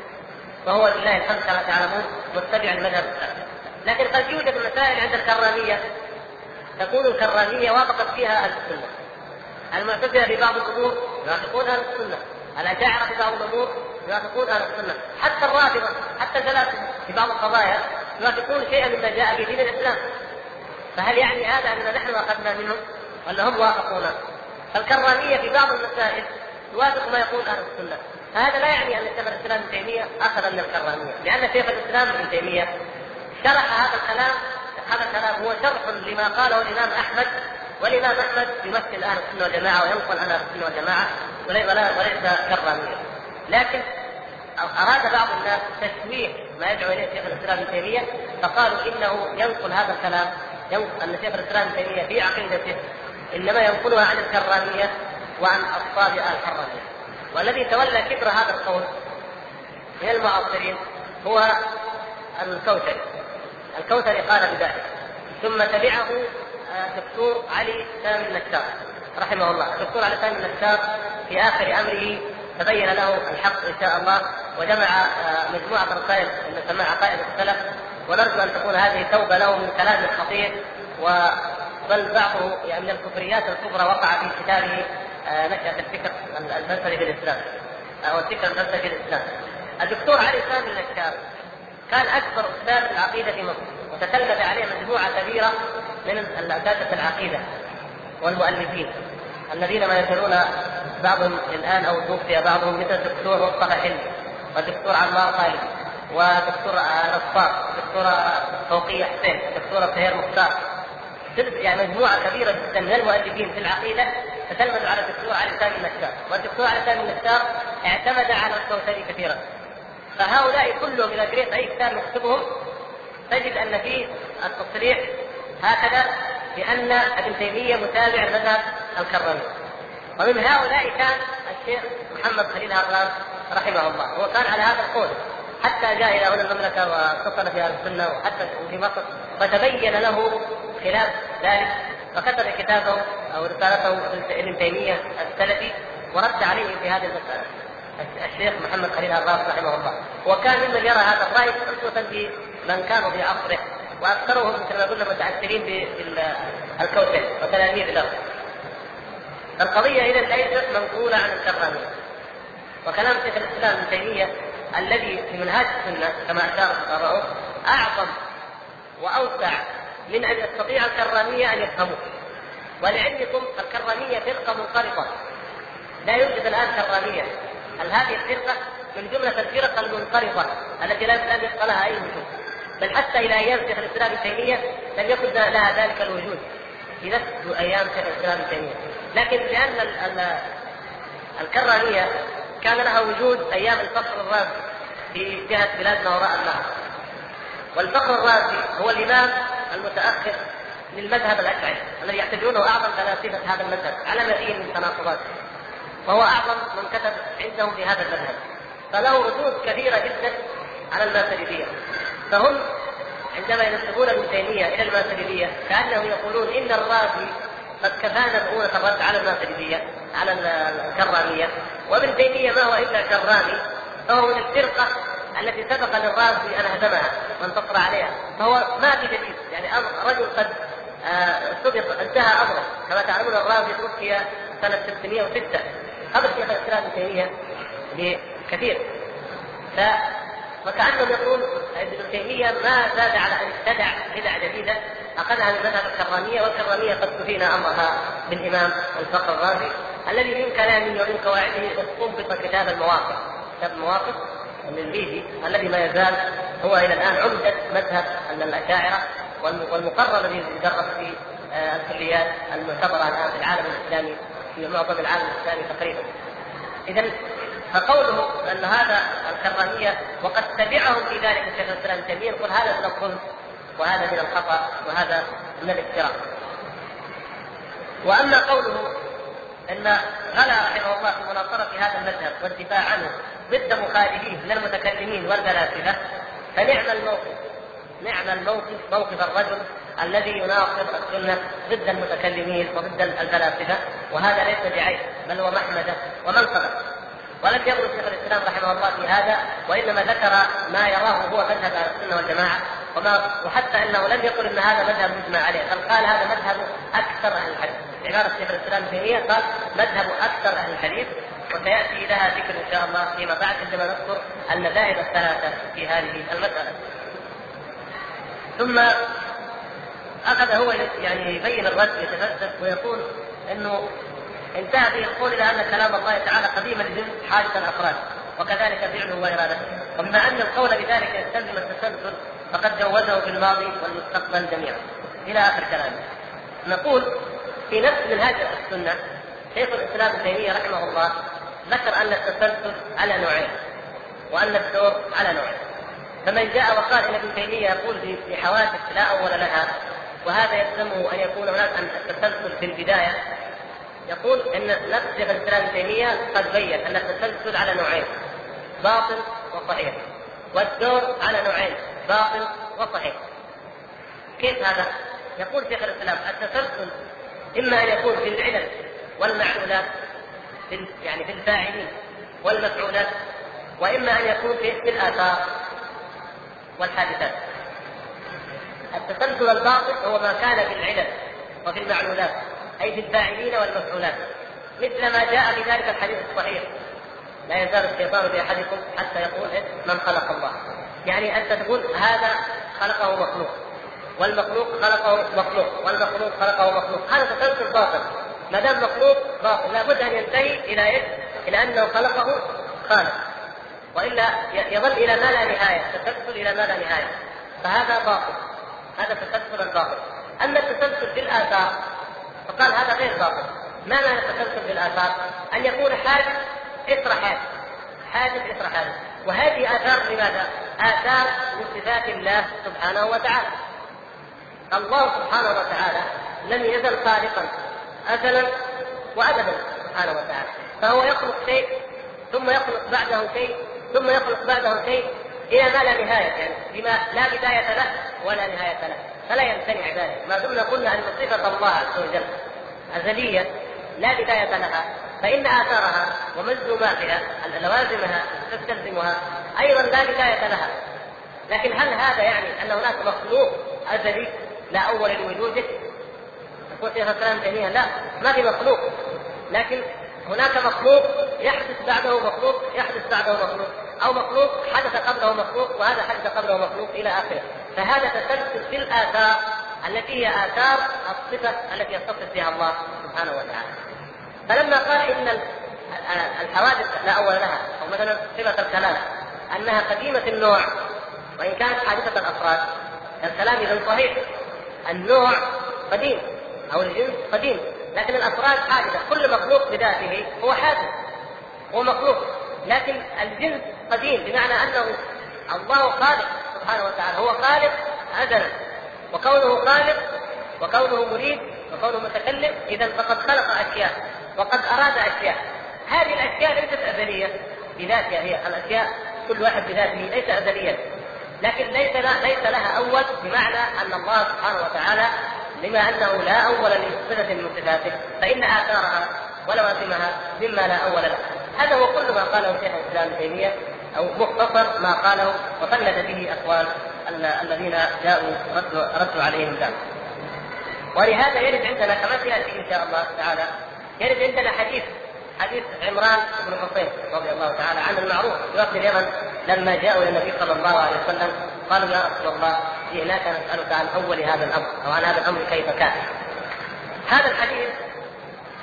وهو لله الحمد كما تعلمون متبع المذهب السلفي لكن قد يوجد مسائل عند الكراميه تكون الكراميه وافقت فيها أهل السنة. المعتزلة في بعض الأمور يوافقون أهل السنة. الأشاعرة في بعض الأمور يوافقون أهل السنة. حتى الرافضة حتى الثلاثه في بعض القضايا يوافقون شيئا مما جاء في دين الإسلام. فهل يعني هذا أننا نحن اخذنا منهم؟ ولا هم وافقونا؟ فالكرامية في بعض المسائل توافق ما يقول أهل السنة. فهذا لا يعني أن شيخ الإسلام ابن تيمية أخذ من الكرامية. لأن شيخ الإسلام ابن تيمية شرح هذا الكلام هذا الكلام هو شرح لما قاله الإمام أحمد والإمام أحمد يمثل أهل السنة والجماعة وينقل عن أهل السنة والجماعة وليس كرامية. لكن أراد بعض الناس تشويه ما يدعو إليه شيخ الإسلام ابن تيمية فقالوا إنه ينقل هذا الكلام ينقل أن شيخ الإسلام ابن تيمية في عقيدته إنما ينقلها عن الكرامية وعن الصابئه الحرانيه والذي تولى كبر هذا القول من المعاصرين هو الكوثري. الكوثري قال بذلك ثم تبعه آه، علي سامي النشار رحمه الله. الدكتور علي سامي النشار في آخر أمره تبين له الحق إن شاء الله وجمع آه، مجموعة رسائل نسميها عقائد السلف. ونرجو أن تكون هذه توبه له من كلام خطير بل بعضه يعني من الكفريات الكبرى وقع في كتابه آه، نشأة الفكر الفلسفي في الإسلام أو الفكر الفلسفي في الإسلام. الدكتور علي سامي النشار كان أكبر أستاذ في العقيدة في مصر وتتلمذ عليه مجموعة كبيرة من الأساتذة العقيدة والمؤلفين. الذين ما يزالون بعضهم الآن أو توفي بعضهم مثل الدكتور مصطفى حلمي والدكتور عمار خالد ودكتور نصار دكتور فوقية حسين دكتور سهير مختار يعني مجموعة كبيرة جدا من المؤلفين في العقيدة تتلمذ على الدكتور علي سامي النشار، والدكتور علي سامي النشار اعتمد على الكوثري كثيرا. فهؤلاء كلهم اذا قريت أي كتاب يكتبهم تجد أن فيه التصريح هكذا بان ابن تيمية متابع لمذهب الكرمي. ومن هؤلاء كان الشيخ محمد خليل هران رحمه الله، هو كان على هذا القول. حتى جاء إلى هنا المملكة واتصل في أهل السنة وحتى في مصر فتبين له خلاف ذلك. فكتب كتابه أو رسالته ابن تيمية السلفي ورد عليه في هذه المسألة. الشيخ محمد خليل الراس رحمه الله. وكان ممن يرى هذا الرأي اسوه بمن كانوا في عصره. وأكثرهم مثل ما قلنا متاثرين بالكوثر وتلاميذ له. القضية إذا ليست منقوله عن الكراميه وكلام شيخ الإسلام ابن تيمية الذي في منهاج السنة كما أشار الفقراء أعظم وأوسع من أن يستطيع الكرامية أن يفهموه ولعلمكم الكرامية فرقة منقرضه لا يوجد الآن كرامية. هل هذه الفرقة من جملة الفرق المنقرضه التي لم يبقى لها أي وجود؟ بل حتى إلى أيام شيخ الإسلام ابن تيمية لم يكن لها ذلك الوجود. في نفس أيام شيخ الإسلام ابن تيمية. لكن لأن الكراميه كان لها وجود أيام الفخر الرازي في جهة بلاد ما وراء النهر والفخر الرازي هو الإمام المتأخر للمذهب الأشعري الذي يعتبرونه أعظم فلاسفة هذا المذهب على مزيد من التناقضات وهو أعظم من كتب عندهم في هذا المذهب. فله ردود كثيرة جدا على الماتريديه فهم عندما ينسبون ابن تيمية إلى الماتريديه كأنهم يقولون إن الرازي قد كفانا مؤونة الرد على الماتريديه على الكرامية. وابن تيمية ما هو إلا كرامي فهو من الفرقة التي سبق للرازي أن هدمها وانتصر عليها. فهو ما في جديد يعني رجل قد آه، سبق انتهى أمره. كما تعلمون الرازي توفي سنة 606 قبل شيخ الإسلام ابن تيمية بكثير ف وكانهم يقول ابن تيمية ما زاد على أن ابتدع بدع جديده أخذها من مذهب الكرامية والكرامية قد كفينا أمرها بالإمام الفقر الرازي الذي من كلامه ومن قواعده استنبط كتاب المواقف كتاب المواقف للبيدي الذي ما يزال هو إلى الآن عمدة مذهب الأشاعرة والمقرر الذي يدرس في آه، الكليات المعتبرة الآن في العالم الإسلامي في معظم العالم الإسلامي تقريبا. اذا فقوله أن هذا الكراميه وقد تبعهم في ذلك الشيخ الإسلام ابن تيمية يقول هذا من الظلم وهذا من الخطأ وهذا من الافتراء. وأما قوله أن غلا رحمه الله في مناصرة هذا المذهب والدفاع عنه ضد مخالفيه من المتكلمين والفلاسفة فنعم الموقف نعم الموقف موقف الرجل الذي يناصر السنة ضد المتكلمين وضد الفلاسفة وهذا ليس بعيب بل هو محمدة ومنصبة ولم يقل شيخ الإسلام رحمه الله في هذا وإنما ذكر ما يراه هو مذهب أهل السنة والجماعة وما وحتى أنه لم يقل إن هذا مذهب مجمع عليه بل قال هذا مذهب أكثر أهل الحديث عبارة شيخ الإسلام ابن تيمية قال مذهب أكثر أهل الحديث وسيأتي لها ذكر إن شاء الله فيما بعد عندما نذكر المذاهب الثلاثة في هذه المسألة. ثم أخذ هو يعني يبين الرد يتفلسف ويقول إنه انتهى به القول إلى أن كلام الله تعالى قديم الجنس حادث الأفراد وكذلك فعله وإرادته. وبما أن القول بذلك يستلزم التسلسل فقد جوزه في الماضي والمستقبل جميعا. إلى آخر كلامه. نقول في نفس منهاج السنة شيخ الإسلام ابن تيمية رحمه الله ذكر أن التسلسل على نوعين وأن الدور على نوعين. فمن جاء وقال إن ابن تيمية يقول في حوادث لا أول لها وهذا يلزمه أن يكون هناك التسلسل في البداية يقول إن نفس شيخ الإسلام ابن تيمية قد بين أن التسلسل على نوعين باطل وصحيح والدور على نوعين باطل وصحيح. كيف هذا؟ يقول شيخ الإسلام التسلسل إما أن يكون في العلل والمعلولات يعني في الفاعلين والمفعولات وإما أن يكون في الآثار والحادثات. التسلسل الباطل هو ما كان في العلل وفي المعلولات. أي في الفاعلين والمفعولات. مثل ما جاء في ذلك الحديث الصحيح. لا يزال الشيطان باحدكم حتى يقول إيه؟ من خلق الله. يعني أنت تقول هذا خلقه مخلوق. والمخلوق خلقه مخلوق. والمخلوق خلقه مخلوق. هذا تسلسل باطل. ما دام مخلوق باطل لابد أن ينتهي إلى إيش؟ إلى أنه خلقه خالق. وإلا يظل إلى ما لا نهاية. تسلسل إلى ما لا نهاية. فهذا باطل. هذا تسلسل الباطل. أما التسلسل في الآثار فقال هذا غير باطل. ما معنى التسلسل في الآثار؟ أن يكون حادث اثر حادث حادث اثر حادث وهذه آثار لماذا؟ آثار من صفات الله سبحانه وتعالى. الله سبحانه وتعالى لم يزل خالقا ازلا وابدا سبحانه وتعالى. فهو يخلق شيء ثم يخلق بعده شيء ثم يخلق بعده شيء إلى ما لا نهاية يعني بما لا بداية له ولا نهاية له. فلا يمتنع ذلك. ما دمنا قلنا أن صفة الله عز وجل أزلية لا بداية لها فإن آثارها وملزوماتها لوازمها تستلزمها أيضا لا بداية لها. لكن هل هذا يعني أن هناك مخلوق أزلي لا أول لوجوده؟ يقول شيخ الاسلام تيمية لا ما في مخلوق. لكن هناك مخلوق يحدث بعده مخلوق يحدث بعده مخلوق أو مخلوق حدث قبله مخلوق وهذا حدث قبله مخلوق إلى آخره. فهذا تسلسل في الآثار التي هي آثار الصفة التي يتصف بها الله سبحانه وتعالى. فلما قال إن الحوادث لا أول لها أو مثلا صفة الكلام أنها قديمة النوع وإن كانت حادثة الأفراد الكلام اذا صحيح. النوع قديم أو الجنس قديم لكن الأفراد حادثة. كل مخلوق بذاته هو حادث هو مخلوق. لكن الجنس قديم بمعنى أنه الله خالق. سبحانه وتعالى. هو خالق ازلا وكونه خالق وكونه مريد وكونه متكلم اذا فقد خلق أشياء وقد أراد أشياء. هذه الأشياء ليست أزلية بذاتها هي. الأشياء كل واحد بذاته ليس ازليا لكن ليس ليس لها أول بمعنى أن الله سبحانه وتعالى بما أنه لا أول لصفه من صفاته فإن آثارها ولوازمها مما لا أول له. هذا هو كل ما قاله شيخ الإسلام ابن تيمية. أو مختصر ما قاله وقلد به أقوال الذين جاءوا ردوا, ردوا عليهم ذلك. ولهذا يرد عندنا كما سيأتي إن شاء الله تعالى يرد عندنا حديث حديث عمران بن حصين رضي الله تعالى عنه المعروف في وقت اليمن لما جاءوا إلى النبي صلى الله عليه وسلم قالوا يا رسول الله جئناك نسألك عن أول هذا الأمر أو عن هذا الأمر كيف كان. هذا الحديث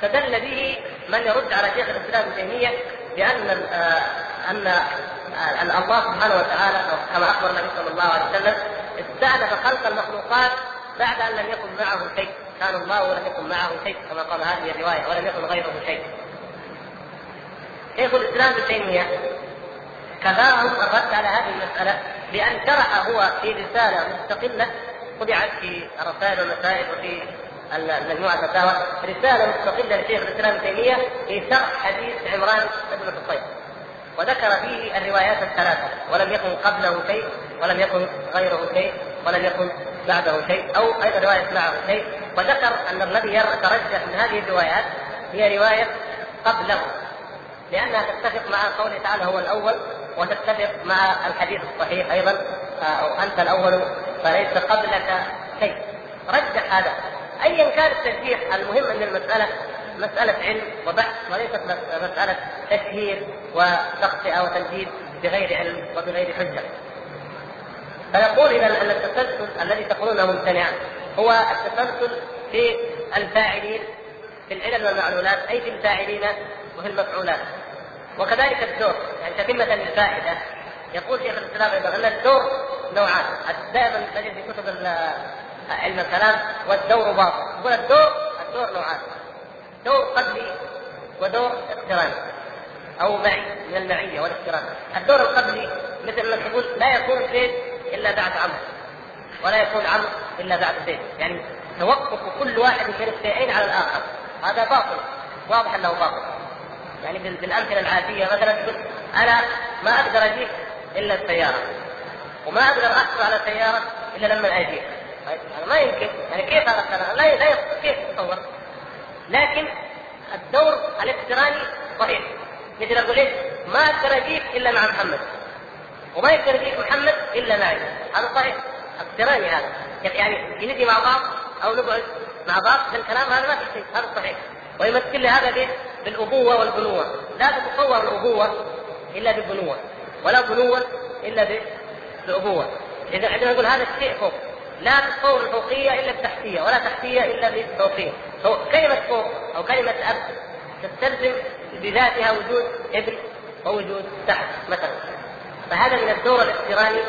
استدل به من يرد على شيخ الإسلام ابن تيمية بأن ان آه، أن الله سبحانه وتعالى كما أخبر النبي صلى الله عليه وسلم استأنف خلق المخلوقات بعد أن لم يكن معه شيء، كان الله ولم يكن معه شيء كما قال هذه الرواية ولم يكن غيره شيء. شيخ الإسلام ابن تيمية كفاهم الرد على هذه المسألة بأن شرح هو في رسالة مستقلة طبعت في رسائل ومسائل وفي المجموعة فتاوى رسالة مستقلة لشيخ الإسلام ابن تيمية في شرح حديث عمران بن حصين وذكر فيه الروايات الثلاثة. ولم يكن قبله شيء ولم يكن غيره شيء ولم يكن بعده شيء أو أيضا رواية معه شيء. وذكر أن الذي يترجح من هذه الروايات هي رواية قبله. لأنها تتفق مع قوله تعالى هو الأول وتتفق مع الحديث الصحيح أيضا أو أنت الأول فليس قبلك شيء. رجح هذا. ايا كان الترجيح المهم ان المسألة مسألة علم وبحث وليست مسألة تشهير وتخطئه وتنجيد بغير علم وبغير حجة. فنقول اذا أن التسلسل الذي تقولونه ممتنع هو التسلسل في الفاعلين في العلل والمعلولات أي في الفاعلين وفي المفعولات. وكذلك الدور يعني تتمة للفائدة يقول شيخ الإسلام أيضا أن الدور نوعان دائما تجد في كتب علم الكلام والدور باطل يقول الدور الدور نوعان دور قبلي ودور اقتراني أو معي من المعية والاقتران. الدور القبلي مثل ما تقول لا يكون زيد إلا بعد عمرو. ولا يكون عمرو إلا بعد زيد. يعني توقف كل واحد من الشيئين على الآخر. هذا باطل. واضح أنه باطل. يعني بالأمثلة العادية مثلا تقول أنا ما أقدر اجيك إلا السيارة. وما أقدر أحصل على سياره إلا لما اجيك طيب هذا ما يمكن. يعني كيف هذا؟ لا لا كيف تتصور؟ لكن الدور الاقتراني صحيح. مثل أقول إيش؟ ما أقدر اجيك إلا مع محمد. وما يقدر يجيك محمد إلا معي هذا صحيح. اقتراني هذا. يعني نجي مع بعض أو نقعد مع بعض في الكلام هذا ما في شيء. هذا صحيح. ويمثل لي هذا بالأبوة والبنوة. لا تتصور الأبوة إلا بالبنوة ولا بنوة إلا بالأبوة. إذا عندما نقول هذا الشيء فوق لا تتصور الفوقية إلا التحتية ولا تحتية إلا بالفوقيه كلمة فوق أو كلمة أب تستلزم بذاتها وجود ابن ووجود تحت مثلا. فهذا من الدور الاقتراني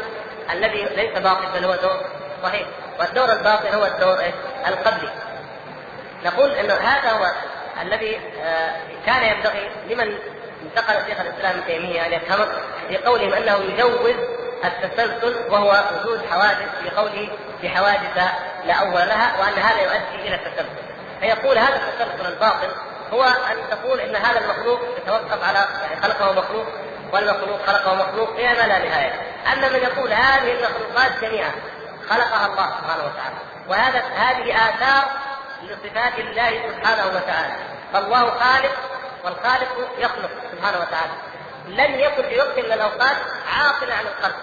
الذي ليس باطل بل هو دور صحيح. والدور الباطل هو الدور القبلي. نقول إنه هذا هو الذي آه، كان ينبغي لمن انتقل شيخ الإسلام ابن تيمية أن يفهمه في قولهم أنه يجوز التسلسل وهو وجود حوادث في قوله في حوادث لا أول لها وأن هذا يؤدي إلى التسلسل. فيقول هذا التسلسل الباطل هو أن تقول إن هذا المخلوق يتوقف على يعني خلقه مخلوق والمخلوق خلقه مخلوق إلى ما لا نهاية. أما من يقول هذه المخلوقات جميعا خلقها الله سبحانه وتعالى. وهذا هذه آثار لصفات الله سبحانه وتعالى. فالله خالق والخالق يخلق سبحانه وتعالى. لن يكن في وقت من الأوقات عاطلا عن الخلق.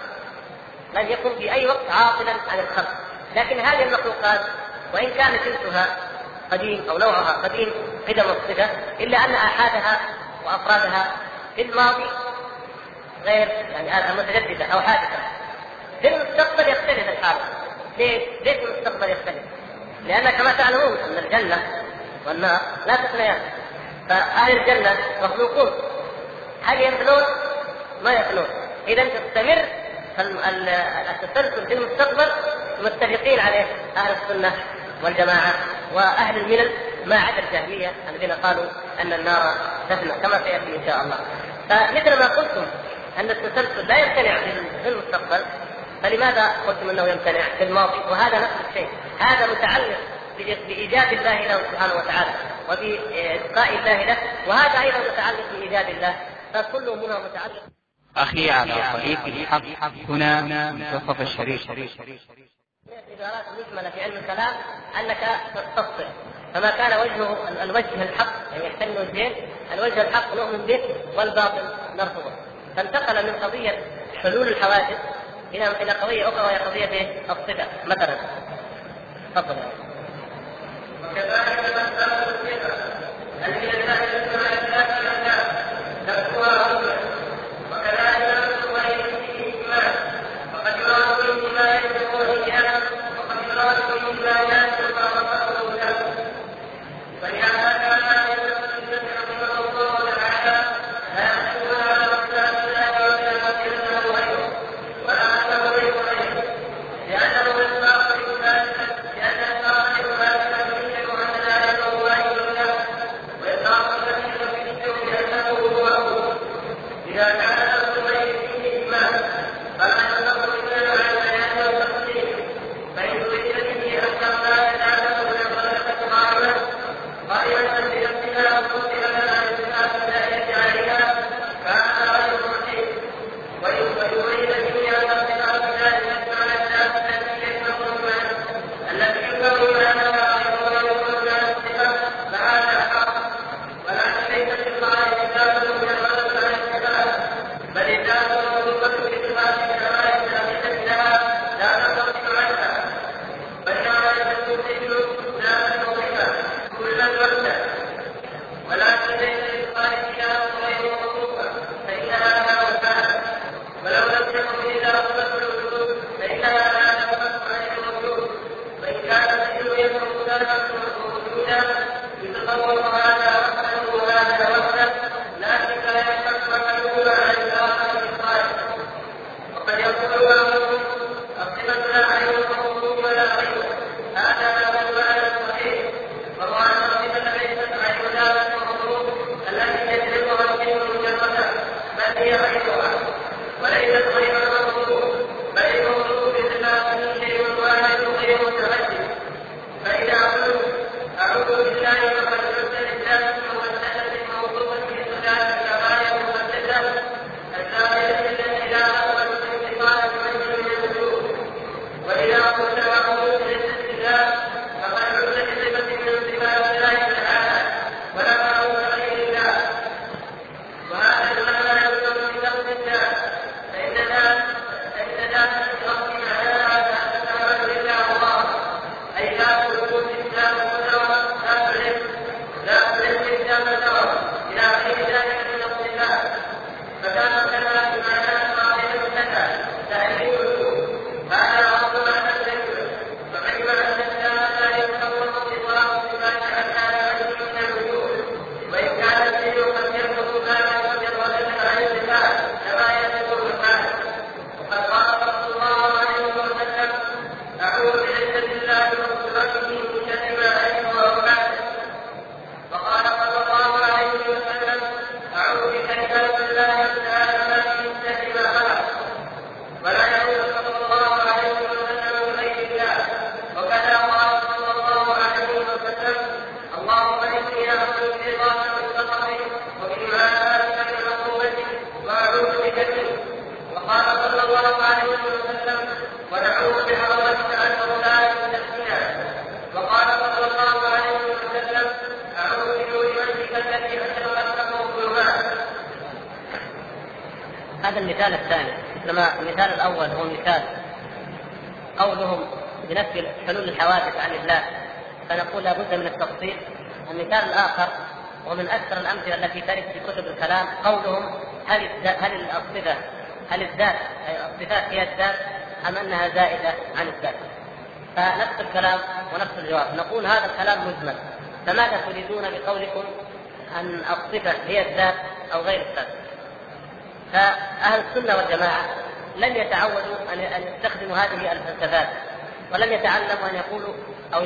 لن يكن في أي وقت عاطلا عن الخلق. لكن هذه المخلوقات وإن كان جنسها قديم أو نوعها قديم قدم الصفة إلا أن آحادها وأفرادها في الماضي غير يعني متجددة أو حادثة في المستقبل يختلف الحال ليش؟ ليش المستقبل يختلف؟ لأن كما تعلمون أن الجنة والنار لا تثنيان فأهل الجنة مخلوقون هل يفنون؟ ما يفنون إذا تستمر التسلسل في المستقبل متفقين عليه أهل السنة والجماعة وأهل الملل ما عدا الجهميه الذين قالوا أن النار تفنى كما سيأتي إن شاء الله. فمثل ما قلتم أن التسلسل لا يمتنع في المستقبل فلماذا قلتم إنه يمتنع في الماضي؟ وهذا نفس الشيء. هذا متعلق بإيجاد الله له سبحانه وتعالى وبإبقاء الله له وهذا أيضا متعلق بإيجاد الله. فكل منها متعلق أخي على طريق الحق هنا منتصف الشريف. العبارات المجملة في علم الكلام أنك تستصل فما كان وجهه الوجه الحق يعني يحتمل وجهين الوجه الحق نؤمن به والباطل نرفضه. فانتقل من قضية حلول الحوادث إلى إلى قضية أخرى وهي قضية الصفة مثلا. تفضل. وكذلك مسألة المثال الثاني كما المثال الأول هو مثال قولهم بنفي حلول الحوادث عن الله فنقول لابد من التفصيل. المثال الآخر ومن أكثر الأمثلة التي ترد في كتب الكلام قولهم هل هل الصفه هل الذات الصفات هي الذات أم أنها زائدة عن الذات؟ فنفس الكلام ونفس الجواب. نقول هذا الكلام مجمل. فماذا تريدون بقولكم أن الصفة هي الذات أو غير الذات؟ فأهل السنة والجماعة لم يتعودوا أن يستخدموا هذه الفلسفات ولم يتعلموا أن يقولوا أو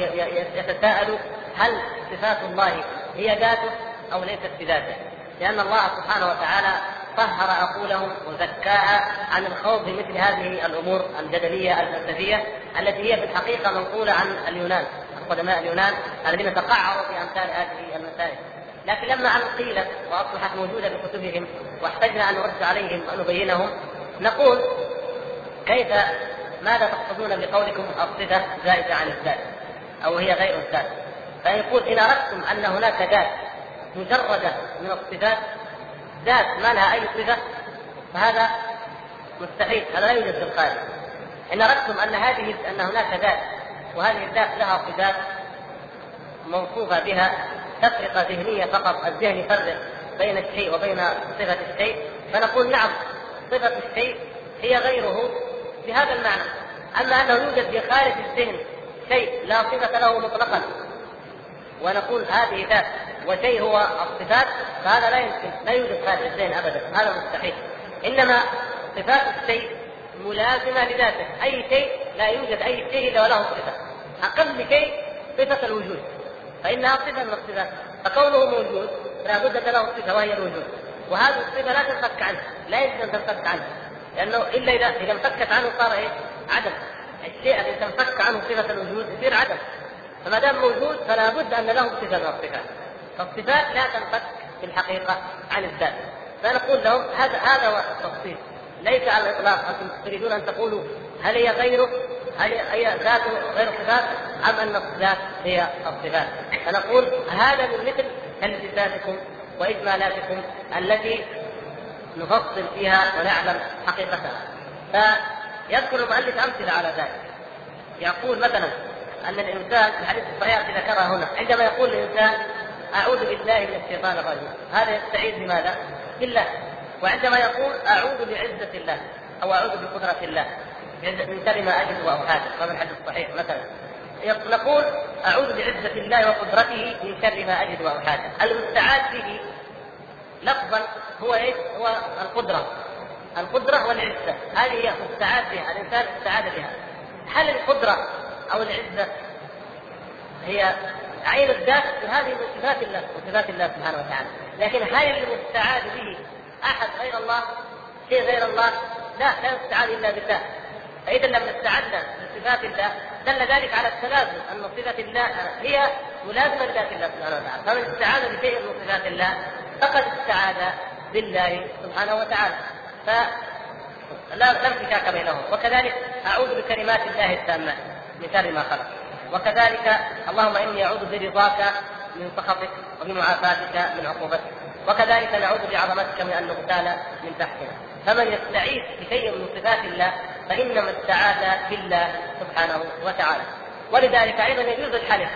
يتساءلوا هل صفات الله هي ذاته أو ليست بذاته. لأن الله سبحانه وتعالى طهر عقولهم وزكاها عن الخوض بمثل هذه الأمور الجدلية الفلسفية التي هي في الحقيقة منقولة عن اليونان قدماء اليونان الذين تقعروا في أمثال هذه المسائل. لكن لما أن قيلت وأصبحت موجودة بكتبهم واحتجنا أن نرد عليهم وأن نبينهم نقول كيف ماذا تقصدون بقولكم الصفة زائدة عن الذات أو هي غير الذات؟ فيقول إن أردتم أن هناك ذات مجردة من الصفات ذات ما لها أي صفة فهذا مستحيل هذا لا يوجد في الخارج إن أردتم أن هذه أن هناك ذات وهذه الذات لها صفات موصوفة بها تفرقة ذهنية فقط الذهن يفرق بين الشيء وبين صفة الشيء. فنقول نعم صفة الشيء هي غيره بهذا المعنى. أما أنه يوجد في خارج الذهن شيء لا صفة له مطلقا ونقول هذه ذات وشيء هو الصفات فهذا لا يمكن لا يوجد خارج الذهن أبدا هذا مستحيل. إنما صفات الشيء ملازمة لذاته. أي شيء لا يوجد أي شيء إلا وله صفة. أقل شيء صفة الوجود. فإنها صفة من الصفات فكونه موجود لا بد أن له صفة وهي الوجود وهذه الصفة لا تنفك عنها لا يمكن أن تنفك عنها لأنه إلا إذا إذا انفكت عنه صار إيه؟ عدم. الشيء الذي تنفك عنه صفة الوجود يصير عدم. فما دام موجود فلا بد أن له صفة من الصفات. فالصفات لا تنفك في الحقيقة عن الذات. فنقول لهم هذا هذا هو التفصيل. ليس على الإطلاق أنتم تريدون أن تقولوا هل هي غيره؟ هل هي ذاته غير الصفات أم أن الصفات هي الصفات؟ فنقول هذا من مثل تلبيساتكم وإجمالاتكم التي نفصل فيها ونعلم حقيقتها. فيذكر المؤلف أمثلة على ذلك. يقول مثلا أن الإنسان الحديث الصحيح الذي ذكرها هنا عندما يقول الإنسان أعوذ بالله من الشيطان الرجيم هذا يستعيذ بماذا؟ بالله وعندما يقول أعوذ بعزة الله أو أعوذ بقدرة الله من ما اجد واحاذر هذا الحديث الصحيح مثلا. نقول أعوذ بعزة الله وقدرته من شر ما أجد واحاذر المستعاذ به لفظا هو إيش؟ هو القدرة. القدرة والعزة. هذه هي مستعاذ بها الإنسان استعاذ بها. هل القدرة أو العزة هي عين الذات؟ هذه من صفات الله وصفات الله سبحانه وتعالى. لكن هل المستعاذ به أحد غير الله؟ شيء غير الله؟ لا لا نستعان إلا بالله. فإذا لم نستعنا بصفات الله دل ذلك على التلازم أن صفة الله هي ملازمة لذات الله سبحانه وتعالى. فمن استعان بشيء من صفات الله فقد استعاذ بالله سبحانه وتعالى. ف لا انفكاك بينهم. وكذلك أعوذ بكلمات الله التامات من شر ما خلق. وكذلك اللهم إني أعوذ برضاك من سخطك وبمعافاتك من عقوبتك. وكذلك نعوذ بعظمتك من ان نغتال من تحتنا فمن يستعيذ بشيء من صفات الله فانما استعاذ بالله سبحانه وتعالى. ولذلك أيضا يجوز الحلف.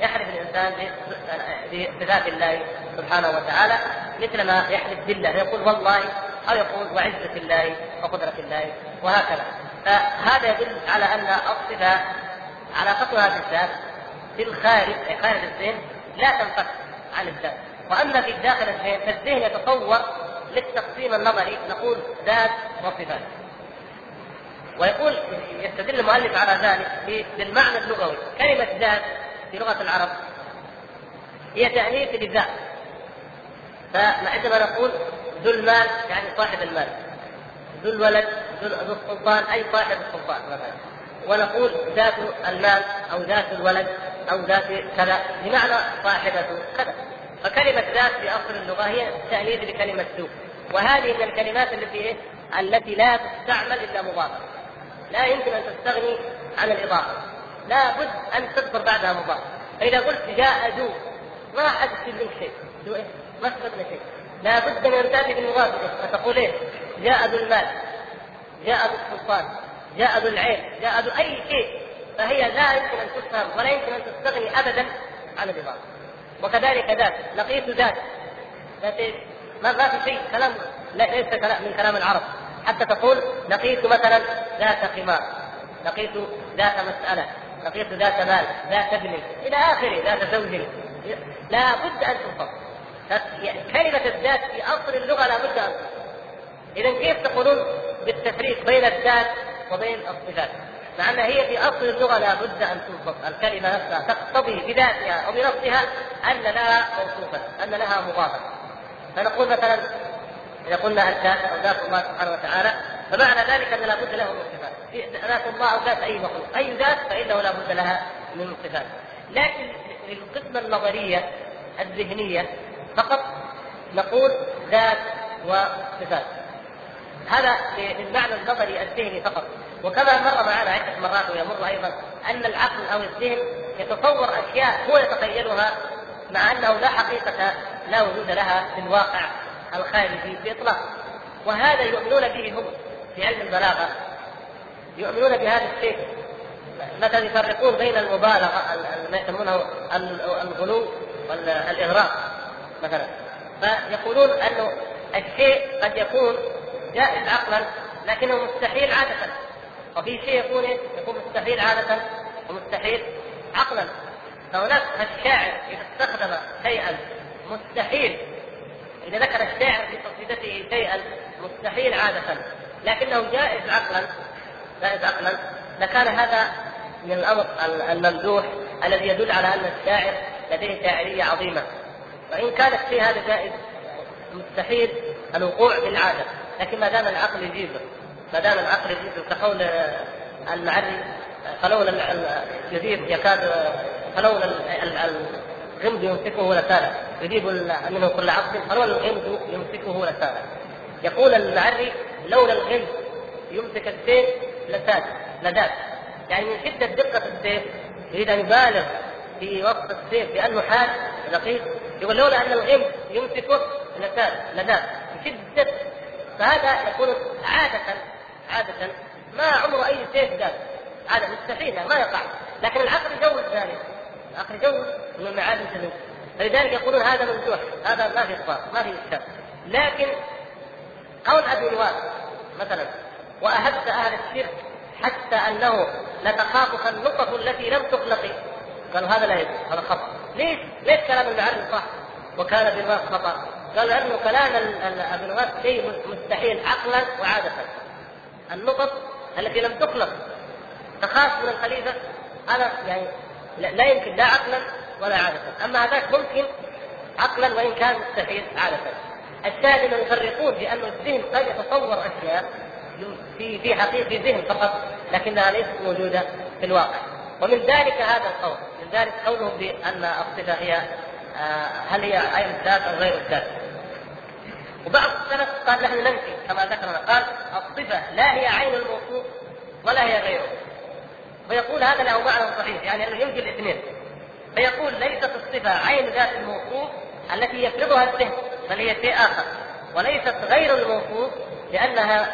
يحلف الإنسان بصفات الله سبحانه وتعالى مثل ما يحلف بالله. يقول والله أو يقول وعزة الله وقدرة الله وهكذا. فهذا يدل على أن الصفات علاقتها بالذات في الخارج أي خارج الذهن لا تنفك عن الذات. وأما في داخل الذهن فالذهن يتصور للتقسيم النظري نقول ذات وصفات. ويقول يستدل المؤلف على ذلك بالمعنى اللغوي. كلمة ذات في لغة العرب هي تأنيث لذات. فعندما نقول ذو المال يعني صاحب المال. ذو الولد ذو السلطان أي صاحب السلطان مثلا. ونقول ذات المال أو ذات الولد أو ذات كذا بمعنى صاحبة كذا. فكلمة ذات في أصل اللغة هي تأنيث لكلمة ذو. وهذه من الكلمات التي إيه؟ التي لا تستعمل إلا مضافة لا يمكن أن تستغني عن الإضافة. لا بد أن تذكر بعدها مضاف. فإذا قلت جاء ما حد منك شيء. ذو إيه؟ ما استفدنا شيء. لا بد أن تأتي بالمضاف. فتقول إيه؟ جاء ذو المال. جاء ذو السلطان. جاء ذو العين. جاء ذو أي شيء. فهي لا يمكن أن تفهم ولا يمكن أن تستغني أبدا عن الإضافة. وكذلك ذات لقيت ذات ذات ما, في شيء. كلام ليس من كلام العرب. حتى تقول لقيت مثلا ذات خمار لقيت ذات مسألة لقيت ذات مال ذات ابن إلى آخره ذات زوج. لا بد أن تنفصل كلمة الذات في أصل اللغة لا بد أن إذا كيف تقولون بالتفريق بين الذات وبين الصفات؟ مع أنها هي في أصل اللغة لا بد أن تنفصل الكلمة نفسها تقتضي بذاتها أو بنفسها أن لها موصوفا أن لها مضافا. فنقول مثلا اذا قلنا أو ذات الله سبحانه وتعالى فمعنى ذلك ان لابد له من صفات. ذات الله أو ذات أي مخلوق أي ذات فإنه لابد لها من صفات. لكن للقسمة النظرية الذهنية فقط نقول ذات وصفات. هذا للمعنى النظري الذهني فقط. وكما مر معنا عدة مرات ويمر أيضا أن العقل أو الذهن يتصور أشياء هو يتخيلها مع أنه لا حقيقة لا وجود لها في الواقع. الخارجي باطلاق وهذا يؤمنون به هم في علم البلاغة. يؤمنون بهذا الشيء. مثلا يفرقون بين المبالغة ما يسمونه الغلو والاغراء مثلا. فيقولون أنه الشيء قد يكون جائز عقلا لكنه مستحيل عادة. وفي شيء يكون يكون مستحيل عادة ومستحيل عقلا. فهناك الشاعر إذا استخدم شيئا مستحيل إذا ذكر الشاعر في قصيدته شيئا مستحيل عادة. لكنه جائز عقلا جائز عقلا. لكان هذا من الأمر الممدوح الذي يدل على أن الشاعر لديه شاعرية عظيمة. وإن كان الشيء هذا جائز مستحيل الوقوع بالعادة. لكن ما دام العقل يجيبه ما دام العقل يجيبه كقول المعري فلولا يجيب يكاد فلولا الغمد يمسكه لسانا يجيب منه كل عقل فلولا الغمد يمسكه لسانا يقول المعري لولا الغمد يمسك السيف لسان لذات. يعني من شدة دقة السيف يريد أن يبالغ في وصف السيف بأنه حاد دقيق يقول لولا أن الغمد يمسكه لسان لذات. شدة فهذا يكون عادة عادة ما عمر أي سيف ذات. هذا مستحيل ما يقع. لكن العقل يجوز ذلك. يجوز من المعادن تجوز فلذلك يقولون هذا ممدوح هذا ما في إخبار ما في إشكال. لكن قول أبي نواس مثلا واهبت أهل الشرك حتى أنه لتخافك النطف التي لم تخلق. قالوا هذا لا يجوز هذا خطأ. ليش؟ ليش كلام المعلم صح؟ وكان ابن نواس خطأ؟ قال لأنه كلام ابن نواس شيء مستحيل عقلا وعاده. النطف التي لم تخلق تخاف من الخليفة هذا يعني لا يمكن لا عقلا ولا عادة، أما هذاك ممكن عقلا وإن كان مستحيل عادة. الشاهد انهم يفرقون بأن الذهن قد يتصور أشياء في في حقيقة ذهن فقط لكنها ليست موجودة في الواقع. ومن ذلك هذا القول. من ذلك قولهم بأن الصفة هي آه، هل هي عين الذات أو غير الذات. وبعض السلف قال نحن ننفي كما ذكرنا قال الصفة لا هي عين الموصوف ولا هي غيره. ويقول هذا له معنى صحيح يعني أنه ينفي الاثنين. فيقول ليست الصفة عين ذات الموصوف التي يفرضها الذهن بل هي شيء آخر. وليست غير الموصوف لأنها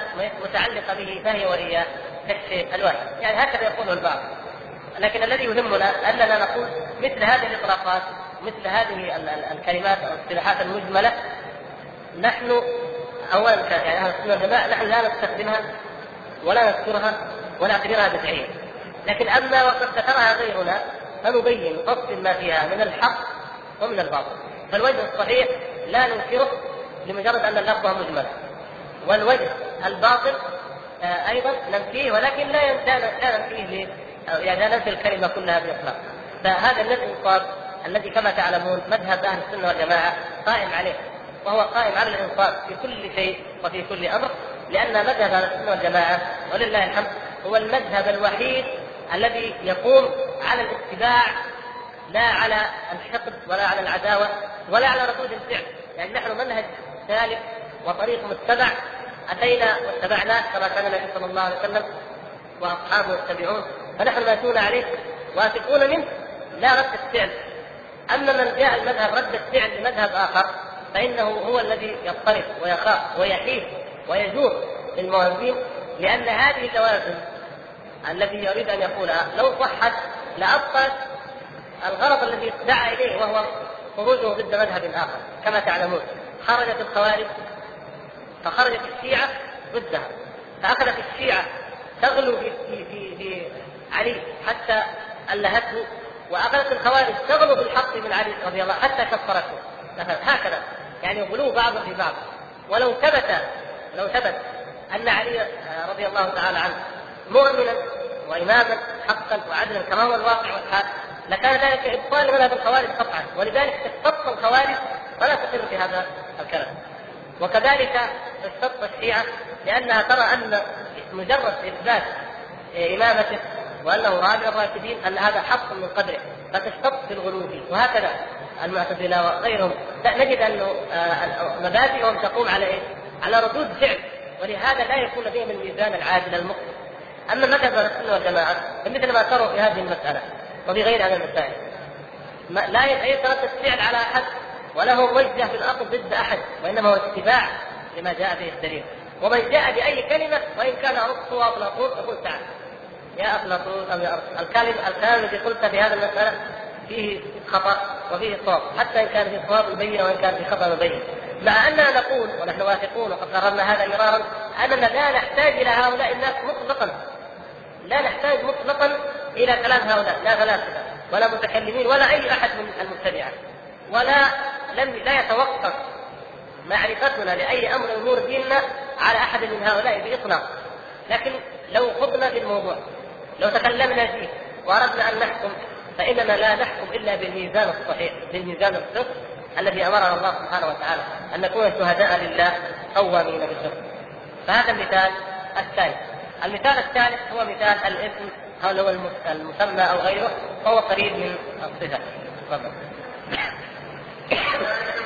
متعلقة به فهي وهي كالشيء الواحد. يعني هكذا يقوله البعض. لكن الذي يهمنا أننا نقول مثل هذه الإطلاقات مثل هذه الكلمات أو الاصطلاحات المجملة نحن اولا يعني نحن لا نستخدمها ولا نذكرها ونعتبرها بدعية. لكن أما وقد ذكرها غيرنا فنبين نفصل ما فيها من الحق ومن الباطل. فالوجه الصحيح لا ننكره لمجرد أن اللفظ مجمل. والوجه الباطل آه، أيضا ننفيه ولكن لا لا ننفيه يعني لا ننفي الكلمة كلها باطلاق فهذا الانصاف الذي كما تعلمون مذهب أهل السنة والجماعة قائم عليه وهو قائم على الإنصاف في كل شيء وفي كل أمر لأن مذهب أهل السنة والجماعة ولله الحمد هو المذهب الوحيد الذي يقوم على الاتباع لا على الحقد ولا على العداوة ولا على ردود الفعل. يعني نحن منهج سالك وطريق متبع أتينا واتبعناه كما كان النبي صلى الله عليه وسلم وأصحابه يتبعون. فنحن مأتون عليه واثقون منه لا رد الفعل. أما من جاء المذهب رد الفعل لمذهب آخر فإنه هو الذي يضطرب ويخاف ويحيف ويجور للموازين لأن هذه اللوازم التي يريد أن يقولها لو صحت لابطلت الغرض الذي دعا إليه وهو خروجه ضد مذهب آخر. كما تعلمون خرجت الخوارج فخرجت الشيعة ضدها. فأخذت الشيعة تغلو في في في, في علي حتى ألهته وأخذت الخوارج تغلو في الحق من علي رضي الله حتى كفرته. مثلا هكذا. يعني غلو بعض في بعض. ولو ثبت لو ثبت أن علي رضي الله تعالى عنه مؤمنا وإماما حقا وعدلا كما هو الواقع والحال. لكان ذلك إبطال لمذهب الخوارج قطعا. ولذلك استبط الخوارج فلا تقر في هذا الكلام. وكذلك استبط الشيعة لأنها ترى أن مجرد إثبات إمامته وأنه رابع الراشدين أن هذا حق من قدره. فتشتط في الغلو وهكذا المعتزلة وغيرهم. نجد انه آه، مبادئهم تقوم على إيه؟ على ردود فعل. ولهذا لا يكون لديهم الميزان العادل المقصد أما مذهب السنة والجماعه فمثل ما تروا في هذه المسألة وفي غير هذه المسائل. لا يتردد فعل على أحد ولا هو موجه في الأرض ضد أحد وإنما هو اتباع لما جاء به الدليل. ومن جاء بأي كلمة وإن كان ارسطو وافلاطون يقول تعال. يا افلاطون أو يا ارسطو الكلم الكلام الذي قلت في هذه المسألة فيه خطأ وفيه صواب حتى إن كان فيه صواب مبين وإن كان فيه خطأ مبين مع أننا نقول ونحن واثقون وقد قررنا هذا مرارا أننا لا نحتاج إلى هؤلاء الناس مطلقا. لا نحتاج مطلقا إلى كلام هؤلاء لا فلاسفه ولا متكلمين ولا أي أحد من المتبعه ولا لم لا يتوقف معرفتنا لأي أمر امور ديننا على أحد من هؤلاء بإطلاق. لكن لو خضنا في الموضوع لو تكلمنا فيه وأردنا أن نحكم فإننا لا نحكم إلا بالميزان الصحيح بالميزان الصدق الذي أمرنا الله سبحانه وتعالى أن نكون شهداء لله قوامين بالصدق فهذا المثال الثاني. المثال الثالث هو مثال الاسم هل هو المسمى أو غيره فهو قريب من الصفة. تفضل.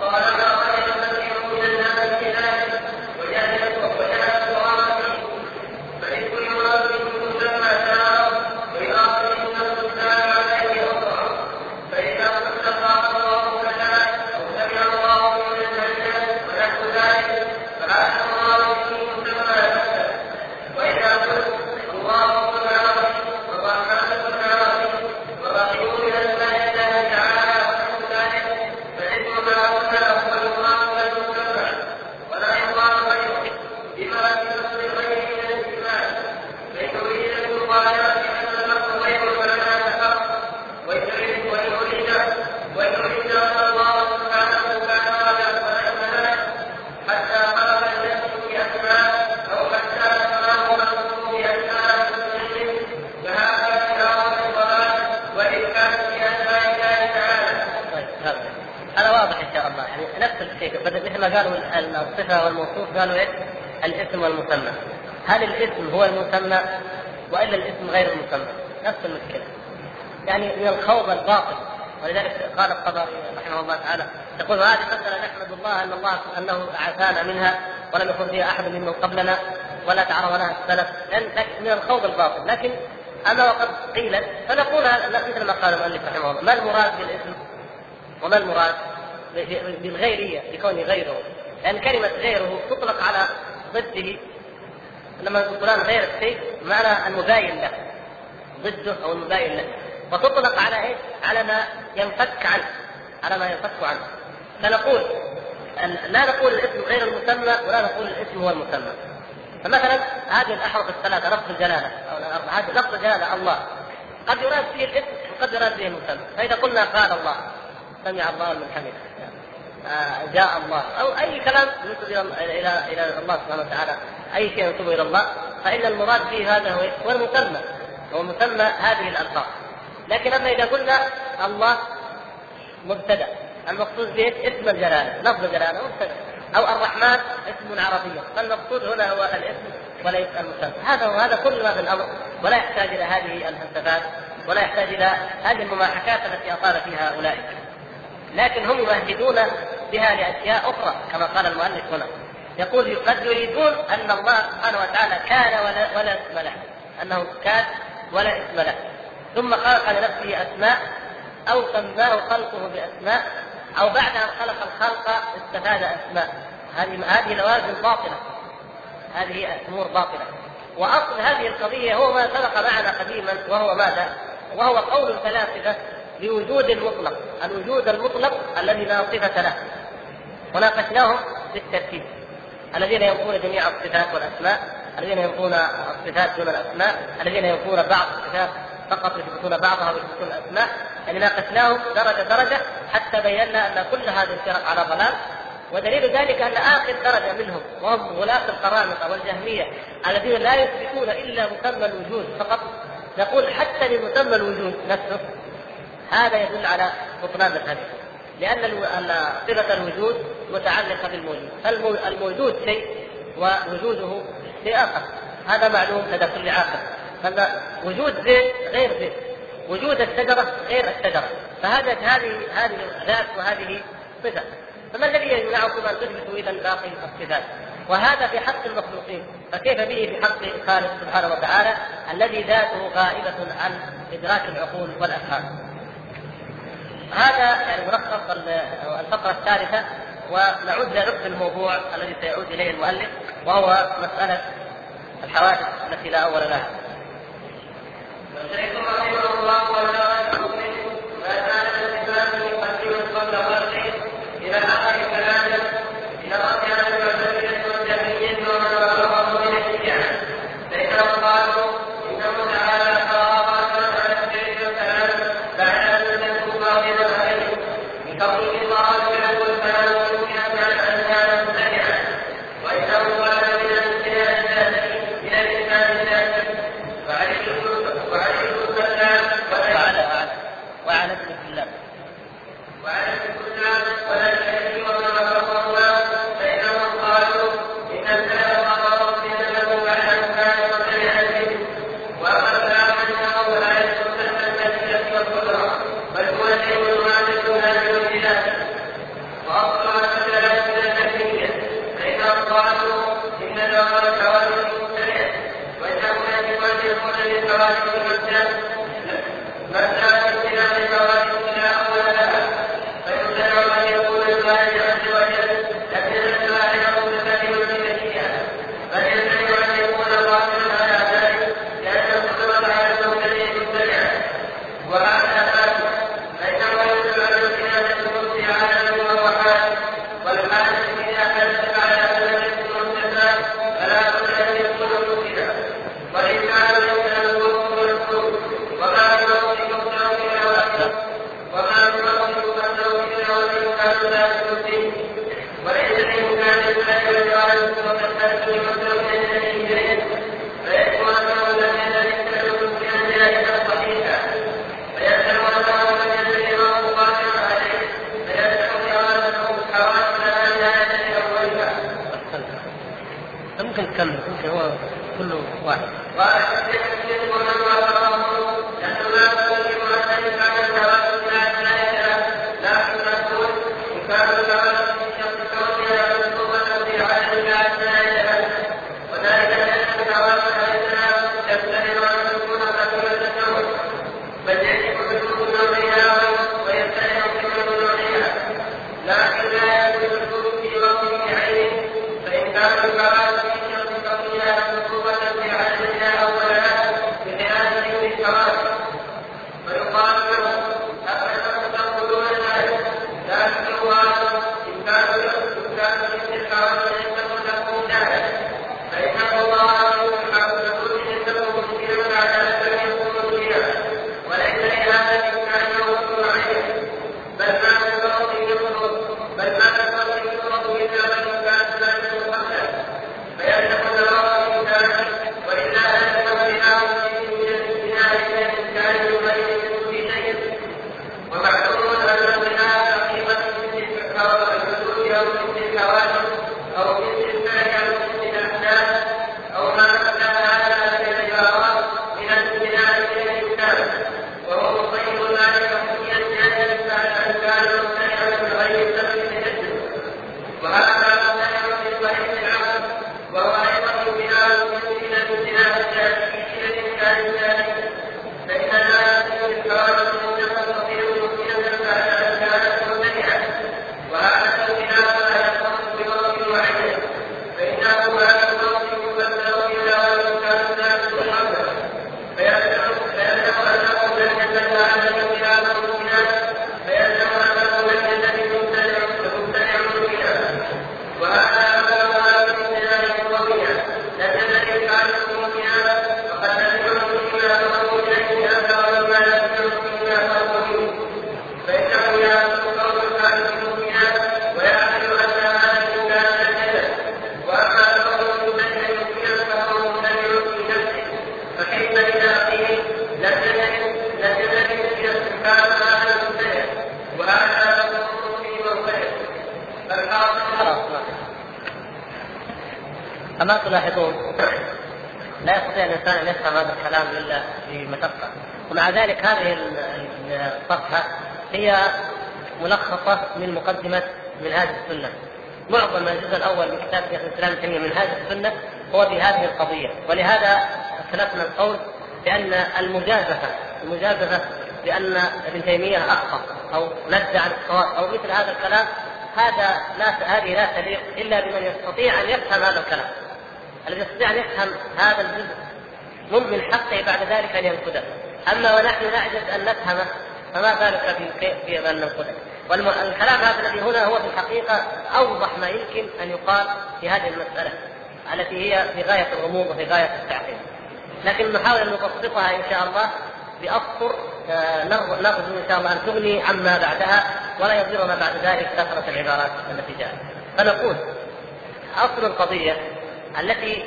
وقال الخوض الباطل. ولذلك قال القضاء رحمه الله تعالى يقول هذه مسألة نحمد الله أن الله أنه عافانا منها ولم يكن فيها أحد ممن قبلنا ولا تعرض لها السلف. من الخوض الباطل. لكن أما وقد قيلت فنقول مثل ما قال المؤلف رحمه الله ما المراد بالاسم وما المراد بالغيرية بكونه غيره؟ لأن كلمة غيره تطلق على ضده. لما فلان غير الشيء معنى المباين له ضده أو المباين له. وتطلق على إيش؟ على ما ينفك عنه على ما ينفك عنه. فنقول لا نقول الاسم غير المسمى ولا نقول الاسم هو المسمى. فمثلا هذه الأحرف الثلاثة لفظ الجلالة أو هذه لفظ الجلالة الله. قد يراد به الاسم وقد يراد به المسمى. فإذا قلنا قال الله سمع الله من حمده آه، جاء الله أو أي كلام ينسب إلى إلى إلى الله سبحانه وتعالى أي شيء ينسب إلى الله فإن المراد به هذا هو المسمى هو مسمى هذه الألفاظ. لكن اما إذا قلنا الله مبتدأ المقصود به اسم الجلالة لفظ الجلالة مبتدأ. أو الرحمن اسم عربي. فالمقصود هنا هو الاسم وليس المسمى. هذا وهذا كل ما في الأمر. ولا يحتاج إلى هذه الفلسفات ولا يحتاج إلى هذه المماحكات التي أطال فيها أولئك. لكن هم يمهدون بها لأشياء أخرى كما قال المؤلف هنا. يقول قد يريدون أن الله سبحانه وتعالى كان ولا, ولا اسم له. أنه كان ولا اسم له. ثم خلق لنفسه أسماء أو سماه خلقه بأسماء أو بعد أن خلق الخلق استفاد أسماء هذه هذه لوازم باطلة هذه امور باطلة وأصل هذه القضية هو ما سبق معنا قديما وهو ماذا؟ وهو قول الفلاسفة بوجود المطلق، الوجود المطلق الذي لا صفة له. وناقشناهم بالترتيب. الذين ينفون جميع الصفات والأسماء، الذين ينفون الصفات دون الأسماء، الذين ينفون بعض الصفات فقط يثبتون بعضها ويثبتون الأسماء يعني ناقشناهم درجة درجة حتى بينا أن كل هذه الفرق على ضلال ودليل ذلك أن آخر درجة منهم وهم غلاة القرامطة والجهمية الذين لا يثبتون إلا مسمى الوجود فقط. نقول حتى لمسمى الوجود نفسه هذا يدل على بطلان مذهبهم لأن صفة الوجود متعلقة بالموجود. فالموجود شيء ووجوده شيء آخر. هذا معلوم لدى كل عاقل. وجود زيت غير زيت وجود الشجرة غير الشجرة. فهذا هذه هذه ذات وهذه صفة. فما الذي يمنعكم أن تثبتوا إذا باقي الصفات؟ وهذا في حق المخلوقين. فكيف به في حق الخالق سبحانه وتعالى الذي ذاته غائبة عن إدراك العقول والأفهام؟ هذا يعني ملخص الفقرة الثالثة ونعود لنقل الموضوع الذي سيعود إليه المؤلف وهو مسألة الحوادث التي لا أول لها. Shaykh أما تلاحظون لا يستطيع الإنسان أن يفهم هذا الكلام إلا بمشقة ومع ذلك هذه ال- ال- الصفحة هي ملخصة من مقدمة منهاج السنة. معظم الجزء الأول من كتاب شيخ الإسلام ابن تيمية منهاج السنة هو في هذه القضية. ولهذا اختلفنا القول بأن المجازفة المجازفة بأن ابن تيمية أخطأ أو نزع عن الصواب أو مثل هذا الكلام هذا لا هذه لا تليق إلا بمن يستطيع أن يفهم هذا الكلام. الذي يستطيع أن يفهم هذا الجزء من حقه بعد ذلك أن ينقده. أما ونحن نعجز أن نفهمه فما بالك في في ان ننقده والكلام هذا الذي هنا هو في الحقيقة أوضح ما يمكن أن يقال في هذه المسألة التي هي في غاية الغموض وفي غاية التعقيد. لكن نحاول أن نبسطها إن شاء الله بأسطر آه، نرجو إن شاء الله أن تغني عما بعدها ولا يضر ما بعد ذلك كثره العبارات التي جاءت. فنقول أصل القضية التي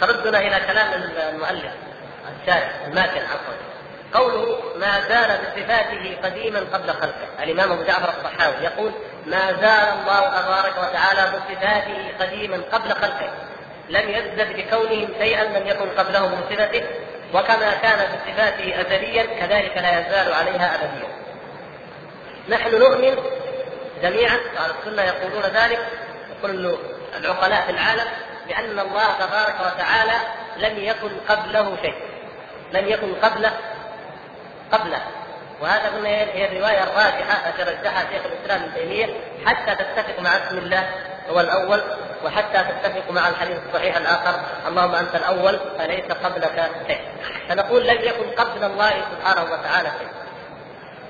تردنا إلى كلام المؤلف الشارع الماتن عفوا. قوله ما زال بصفاته قديما قبل خلقه الإمام أبو جعفر الطحاوي يقول ما زال الله تبارك وتعالى بصفاته قديما قبل خلقه لم يزدد بكونهم شيئا لم يكن قبله من صفته وكما كان بصفاته ازليا كذلك لا يزال عليها أبديا. نحن نؤمن جميعا أهل السنة يقولون ذلك كل العقلاء في العالم بأن الله تبارك وتعالى لم يكن قبله شيء. لم يكن قبله. قبله. وهذا قلنا هي الرواية الراجحة التي رجحها شيخ الإسلام ابن تيمية حتى تتفق مع اسم الله هو الأول وحتى تتفق مع الحديث الصحيح الآخر اللهم أنت الأول فليس قبلك شيء. فنقول لم يكن قبل الله سبحانه وتعالى شيء.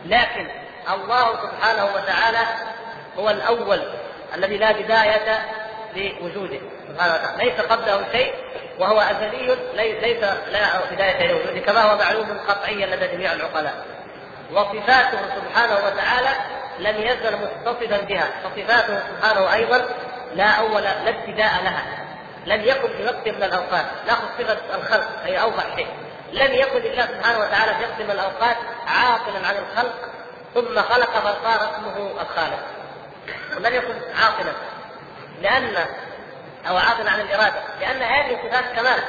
لكن الله سبحانه وتعالى هو الأول الذي لا بداية لوجوده. سبحانه وتعالى. ليس قبله شيء وهو أزلي ليس لا بداية لوجوده كما هو معلوم قطعيا لدى جميع العقلاء. وصفاته سبحانه وتعالى لم يزل متصفا بها. فصفاته سبحانه أيضا لا أول لا ابتداء لها. لم يكن في وقت من الأوقات. ناخذ صفة الخلق هي أوضح شيء. لم يكن لله سبحانه وتعالى في وقت من الأوقات عاطلا عن الخلق ثم خلق فصار اسمه الخالق. ولم يكن عاطلا لأن أو عاطل عن الإرادة لأن هذه صفات كمال.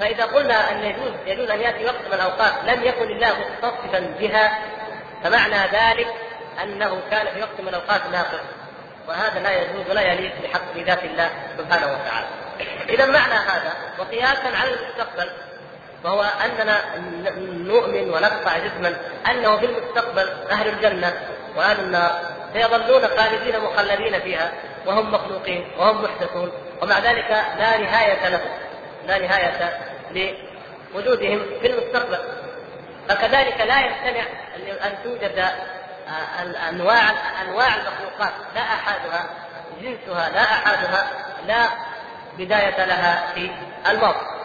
فإذا قلنا أن يجوز يجوز أن يأتي وقت من الأوقات لم يكن الله متصفا بها فمعنى ذلك أنه كان في وقت من الأوقات ناقص. وهذا لا يجوز ولا يليق بحق ذات الله سبحانه وتعالى. إذا معنى هذا وقياسا على المستقبل وهو أننا نؤمن ونقطع جسما أنه في المستقبل أهل الجنة وأهل النار سيظلون خالدين مخلدين فيها. وهم مخلوقين وهم محدثون ومع ذلك لا نهاية لهم لا نهاية لوجودهم في المستقبل. فكذلك لا يمتنع أن توجد أنواع أنواع المخلوقات لا احادها جنسها لا احادها لا بداية لها في الماضي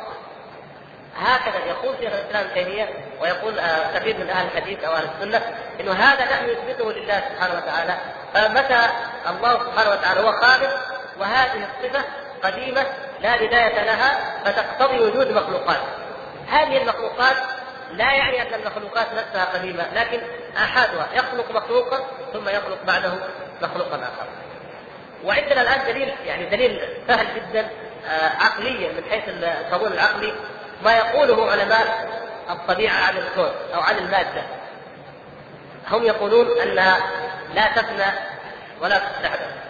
هكذا يقول شيخ الإسلام تيمية ويقول آه، كثير من أهل الحديث أو أهل السنة إنه هذا نحن نثبته لله سبحانه وتعالى فمتى الله سبحانه وتعالى هو خالق وهذه الصفة قديمة لا بداية لها فتقتضي وجود مخلوقات. هذه المخلوقات لا يعني أن المخلوقات نفسها قديمة لكن احادها يخلق مخلوقا ثم يخلق بعده مخلوقا آخر. وعندنا الآن دليل يعني دليل سهل جدا آه، عقليا من حيث القبول العقلي ما يقوله علماء الطبيعة عن الكون أو عن المادة. هم يقولون أنها لا تفنى ولا تستحدث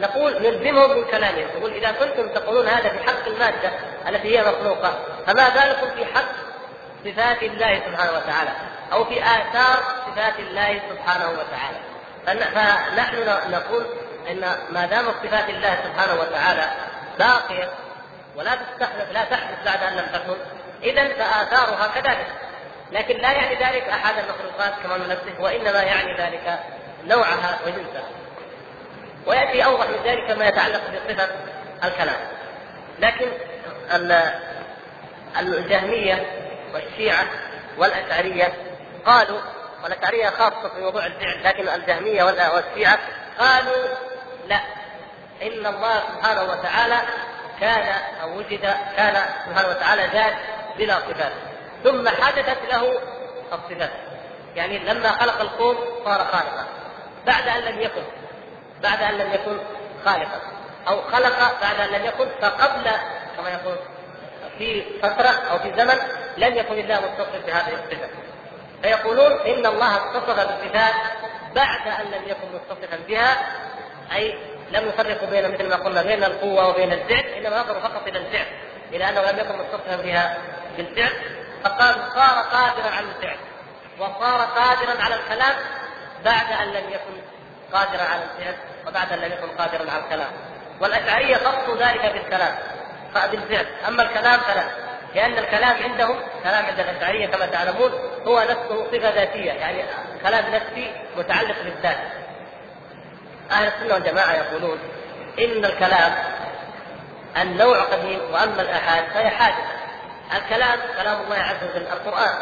نقول نلزمهم من كلامهم. نقول إذا كنتم تقولون هذا في حق المادة التي هي مخلوقة فما بالكم في حق صفات الله سبحانه وتعالى؟ أو في آثار صفات الله سبحانه وتعالى؟ فنحن نقول إن ما دام صفات الله سبحانه وتعالى باقية ولا تستحدث لا تحدث بعد أن لم تكن اذا فآثارها كذلك. لكن لا يعني ذلك أحد المخلوقات كما نفسه وإنما يعني ذلك نوعها وجنسها. ويأتي أوضح من ذلك ما يتعلق بصفة الكلام. لكن الجهمية والشيعة والأشعرية قالوا والأشعرية خاصة في موضوع الفعل لكن الجهمية والشيعة قالوا لا. إن الله سبحانه وتعالى كان أو وجد كان سبحانه وتعالى ذات بلا صفات. ثم حدثت له الصفات. يعني لما خلق الكون صار خالقا. بعد أن لم يكن. بعد أن لم يكن خالقا. أو خلق بعد أن لم يكن فقبل كما يقول في فترة أو في زمن لم يكن الله متصف بهذه الصفه فيقولون إن الله اتصف بالصفات بعد أن لم يكن متصفا بها أي لم يفرقوا بين مثل ما قلنا بين القوة وبين الفعل إنما نظروا فقط إلى الفعل إلى أنه لم يكن متصفا بها بالفعل. فقال صار قادرا على الفعل. وصار قادرا على الكلام بعد أن لم يكن قادرا على الفعل وبعد أن لم يكن قادرا على الكلام. والأشعرية خصوا ذلك بالكلام بالفعل. أما الكلام فلا لأن الكلام عندهم كلام عند الأشعرية كما تعلمون هو نفسه صفة ذاتية يعني كلام نفسي متعلق بالذات. أهل السنة والجماعة يقولون إن الكلام النوع قديم وأما الآحاد فهي حادثة. الكلام كلام الله عز وجل. القرآن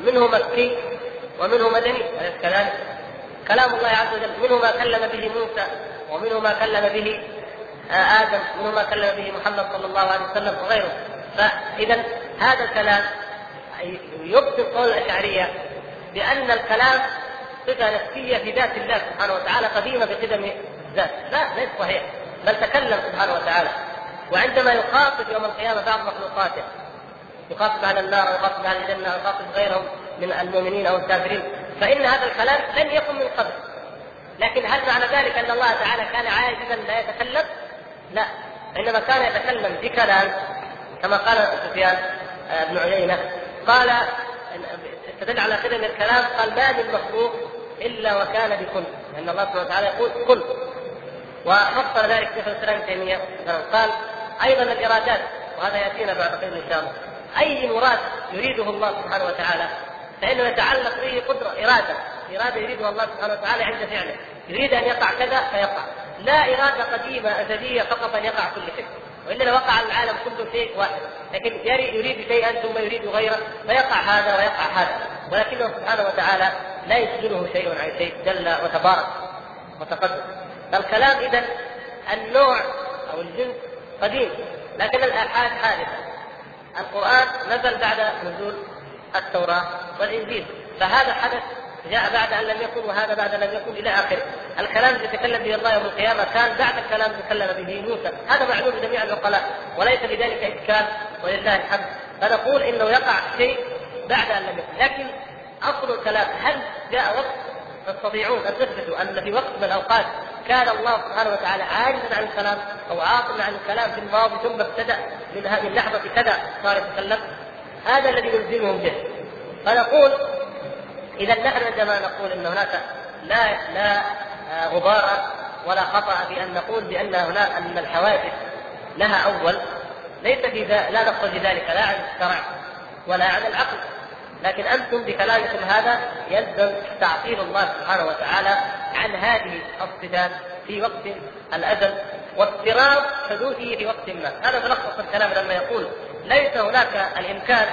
منه مكي ومنه مدني أليس كذلك؟ كلام الله عز وجل منه ما كلم به موسى ومنه ما كلم به آدم منه ما كلم به محمد صلى الله عليه وسلم وغيره. فإذا هذا الكلام يبطل قول الأشعرية بأن الكلام صفة نفسية في ذات الله سبحانه وتعالى قديمة بقدم ذات لا ليس صحيح بل تكلم سبحانه وتعالى. وعندما يخاطب يوم القيامة بعض مخلوقاته يخاطب أهل النار ويخاطب أهل الجنة ويخاطب غيرهم من المؤمنين أو الكافرين فإن هذا الكلام لم يكن من قبل. لكن هل معنى ذلك أن الله تعالى كان عاجزا لا يتكلم؟ لا. إنما كان يتكلم بكلام كما قال سفيان آه، بن عيينة. قال استدل على قدم الكلام قال ما من مخلوق إلا وكان بكل. لأن الله سبحانه وتعالى يقول كل. وفصل ذلك شيخ الإسلام ابن تيمية. قال أيضا الإرادات وهذا يأتينا بعد قليل إن شاء الله. أي مراد يريده الله سبحانه وتعالى فإنه يتعلق به قدرة إرادة. إرادة يريدها الله سبحانه وتعالى عند فعله. يريد أن يقع كذا فيقع. لا إرادة قديمة أزلية فقط أن يقع كل شيء. والا لوقع العالم كله شيء واحد. لكن يريد شيئا ثم يريد غيره فيقع هذا ويقع هذا. ولكنه سبحانه وتعالى لا يشغله شيء عن شيء جل وتبارك وتقدم. فالكلام اذا النوع أو الجنس قديم لكن الآحاد حادثة. القرآن نزل بعد نزول التوراة والإنجيل. فهذا حدث جاء بعد أن لم يكن وهذا بعد أن لم يكن إلى آخره. الكلام الذي تكلم به الله يوم القيامة كان بعد الكلام الذي تكلم به موسى، هذا معلوم لجميع العقلاء وليس لذلك اشكال ولله الحمد، فنقول إنه يقع شيء بعد أن لم يكن، لكن أصل الكلام هل جاء وقت؟ تستطيعون أن تثبتوا أن في وقت من الأوقات كان الله سبحانه وتعالى عاجزا عن الكلام أو عاطلا عن الكلام في الماضي ثم ابتدأ من هذه اللحظة كذا صار يتكلم هذا الذي نلزمهم به. فنقول إذا نحن عندما نقول إن هناك لا لا غبار ولا خطأ في أن نقول بأن هناك أن الحوادث لها أول ليس في لا نقصد بذلك لا عن الشرع ولا عن العقل. لكن أنتم بكلامكم هذا يلزم تعطيل الله سبحانه وتعالى عن هذه الصفات في وقت الأزل. واضطراب حدوثه في وقت ما، هذا ملخص الكلام لما يقول ليس هناك الإمكان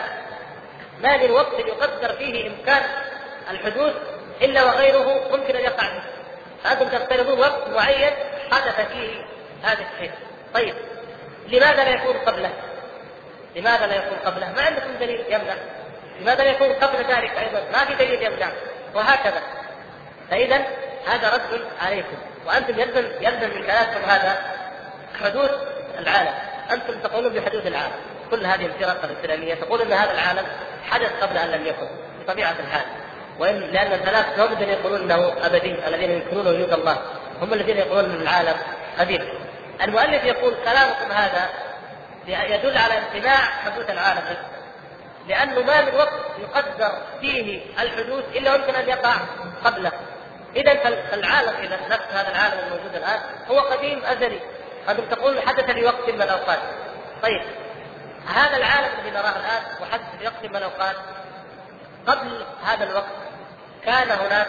ما من وقت يقدر فيه إمكان الحدوث إلا وغيره ممكن أن يقع فيه. فأنتم تفترضون وقت معين حدث فيه هذا الشيء. طيب لماذا لا يكون قبله؟ لماذا لا يكون قبله؟ ما عندكم دليل يمنع. لماذا لا يكون قبل ذلك أيضا؟ ما في دليل يمنع وهكذا. فاذا هذا رد عليكم وأنتم يلزم يلزم من كلامكم هذا حدوث العالم. أنتم تقولون بحدوث العالم. كل هذه الفرق الإسلامية تقول إن هذا العالم حدث قبل أن لم يكن بطبيعة الحال. وان لأن الثلاث هم الذين يقولون إنه أبدي الذين ينكرون وجود الله. هم الذين يقولون إن العالم قديم. المؤلف يقول كلامكم هذا يدل على امتناع حدوث العالم. لأنه ما من وقت يقدر فيه الحدوث إلا يمكن أن يقع قبله. اذا فالعالم إذا نفس هذا العالم الموجود الآن هو قديم أزلي. أنتم تقول حدث في وقت من الأوقات. طيب هذا العالم الذي نراه الآن وحدث في وقت من الأوقات قبل هذا الوقت كان هناك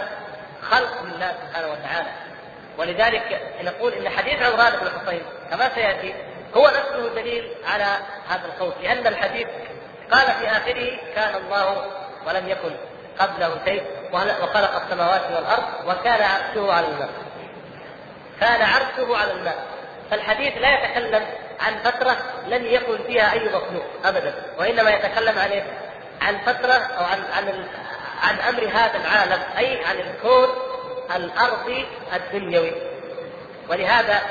خلق لله سبحانه وتعالى. ولذلك نقول إن حديث عمران بن الحصين كما سيأتي هو نفسه دليل على هذا القول لأن الحديث قال في آخره كان الله ولم يكن قبله شيء. وخلق السماوات والأرض وكان عرشه على الماء. كان عرشه على الماء. فالحديث لا يتكلم عن فترة لم يكن فيها أي مخلوق أبدا، وإنما يتكلم عن إيه؟ عن فترة أو عن عن عن أمر هذا العالم أي عن الكون الأرضي الدنيوي. ولهذا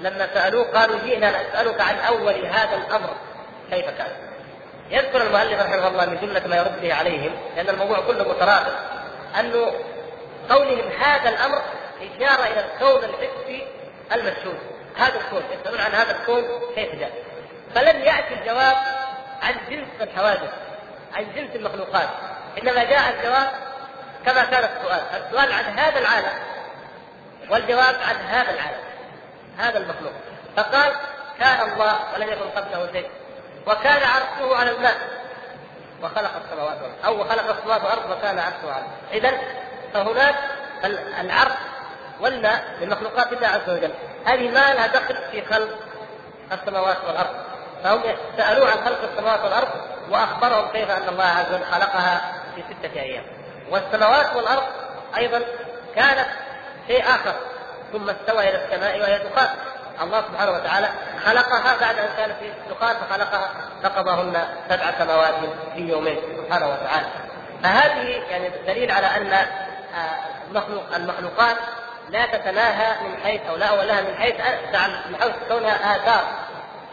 لما سألوه قالوا جئنا نسألك عن أول هذا الأمر كيف كان؟ يذكر المؤلف رحمه الله من جملة ما يرد عليهم لأن الموضوع كله مترابط أنه قولهم هذا الأمر إشارة إلى الكون الحسي المشهود هذا الكون يسألون عن هذا الكون كيف جاء. فلم يأتي الجواب عن جنس الحوادث عن جنس المخلوقات. إنما جاء الجواب كما كان السؤال. السؤال عن هذا العالم والجواب عن هذا العالم هذا المخلوق. فقال كان الله ولم يكن قبله شيء وكان عرشه على الماء وخلق السماوات والأرض. أو خلق السماوات والأرض وكان عرشه على إذا فهناك العرش والماء لمخلوقات الله عز وجل. هذه ما لها دخل في خلق السماوات والأرض. فهم سألوه عن خلق السماوات والأرض وأخبرهم كيف أن الله عز وجل خلقها في ستة أيام. والسماوات والأرض أيضا كانت شيء آخر ثم استوى إلى السماء وهي دخان الله سبحانه وتعالى خلقها بعد أن كانت في دخان فخلقها فقضاهن سبع سماوات في يومين سبحانه وتعالى. فهذه يعني دليل على أن آه، المخلوقات لا تتناهى من حيث أو لا ولها من حيث من حيث كونها آثار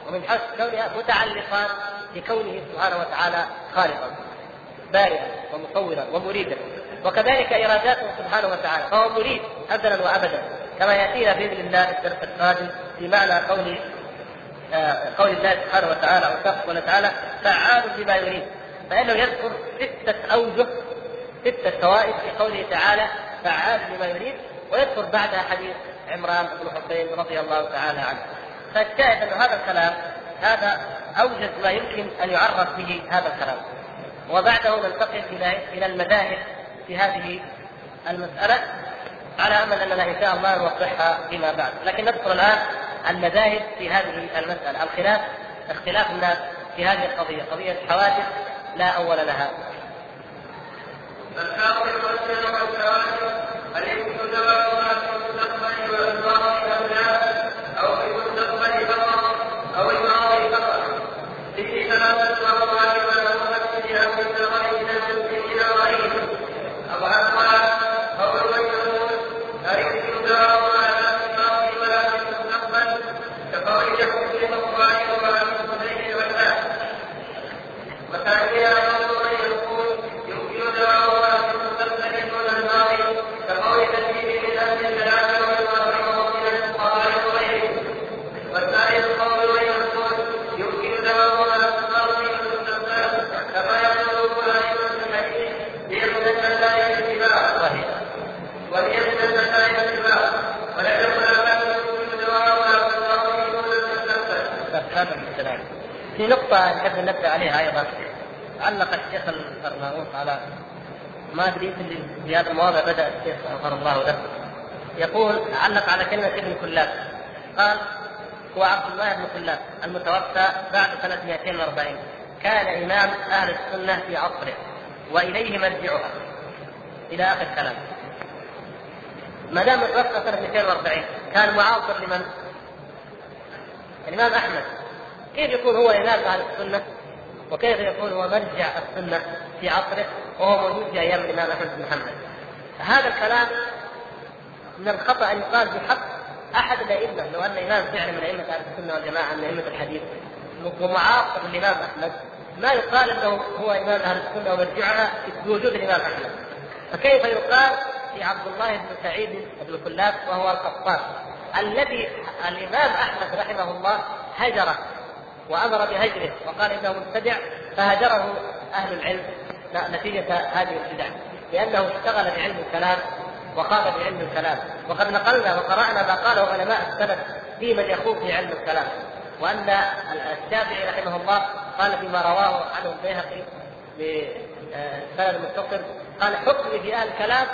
ومن حيث كونها متعلقات بكونه سبحانه وتعالى خالقا بارئا ومصورا ومريدا. وكذلك إراداته سبحانه وتعالى فهو مريد ازلا وابدا كما يأتينا بإذن الله الدرس القادم. في معنى قول آه، قول الله سبحانه وتعالى أو قال تعالى فعال بما يريد فإنه يذكر ستة أوجه ستة فوائد في قوله تعالى فعال بما يريد ويذكر بعدها حديث عمران بن حسين رضي الله تعالى عنه. فالشاهد أن هذا الكلام هذا أوجز ما يمكن أن يعرف به هذا الكلام. وبعده ننتقل إلى إلى المذاهب في هذه المسألة على أمل أننا إن شاء الله نوضحها فيما بعد، لكن نذكر الآن المذاهب في هذه المسألة، الخلاف اختلاف الناس في هذه القضية، قضية حوادث لا أول لها. والحوادث دواؤها في المستقبل فقط أو الماضي فقط ولا مؤكد أو من غير إلى غيره. أبو عباس الاسباب والاستدلال. في نقطة نحب ننبه عليها أيضا؟ علق الشيخ البرناموس على ما أدري يمكن في هذا المواضع بدأ الشيخ غفر الله له. يقول علق على كلمة ابن كلاب. قال هو عبد الله بن كلاب المتوفى بعد سنة 240 كان إمام أهل السنة في عصره وإليه مرجعها. إلى آخر كلام. ما دام توفى سنة 240 كان معاصر لمن؟ الإمام أحمد. كيف يكون هو امام أهل السنة؟ وكيف يكون هو مرجع السنة في عصره وهو موجود في أيام الإمام أحمد بن محمد هذا الكلام من الخطأ أن يقال بحق أحد الأئمة لو أن إمام فعلا من أئمة أهل السنة والجماعة من أئمة الحديث ومعاصر الإمام أحمد ما يقال إنه هو إمام أهل السنة ومرجعها بوجود الإمام أحمد. فكيف يقال في عبد الله بن سعيد بن كلاب وهو القطان الذي الإمام أحمد رحمه الله هجره وأمر بهجره وقال إنه مبتدع فهجره أهل العلم نتيجة هذه البدع لأنه اشتغل بعلم الكلام وخاض بعلم الكلام. وقد نقلنا وقرأنا ما قاله علماء السلف في من يخوض في علم الكلام. وأن الشافعي رحمه الله قال فيما رواه عنه البيهقي بسند متصل قال حكم في أهل الكلام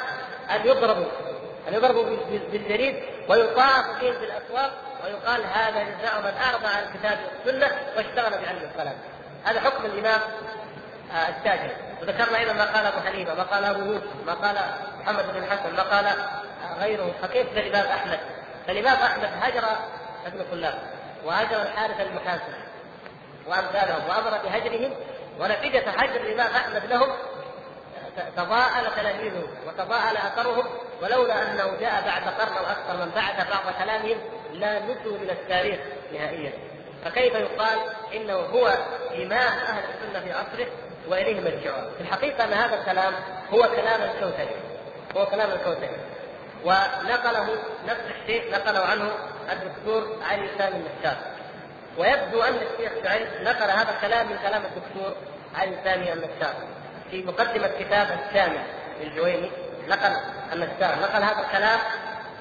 أن يضربوا أن يضربوا بالجريد ويطاف فيهم في الاسواق ويقال هذا جزاء من اعرض عن الكتاب والسنة واشتغل بعلم الكلام هذا حكم الإمام آه، الشافعي وذكرنا أيضا ما قال أبو حنيفة ما قال أبو يوسف ما قال محمد بن الحسن ما قال غيره. فكيف الإمام أحمد؟ فالإمام أحمد هجر ابن كلاب وهجر الحارث المحاسب وأمثالهم وأمر بهجرهم ونتيجه هجر الإمام أحمد لهم تضاءل تلاميذه وتضاءل أثرهم ولولا أنه جاء بعد قرن أو أكثر من بعد بعض كلامهم لا نسوا من التاريخ نهائيا. فكيف يقال إنه هو إمام أهل السنة في عصره وإليه مرجعها في الحقيقة أن هذا الكلام هو كلام الكوثري. هو كلام الكوثري. ونقله نفس الشيء نقله عنه الدكتور علي سامي النشار ويبدو أن الشيخ سعيد نقل هذا الكلام من كلام الدكتور علي سامي النشار في مقدمة كتاب الشامل للجويني نقل النشار نقل هذا الكلام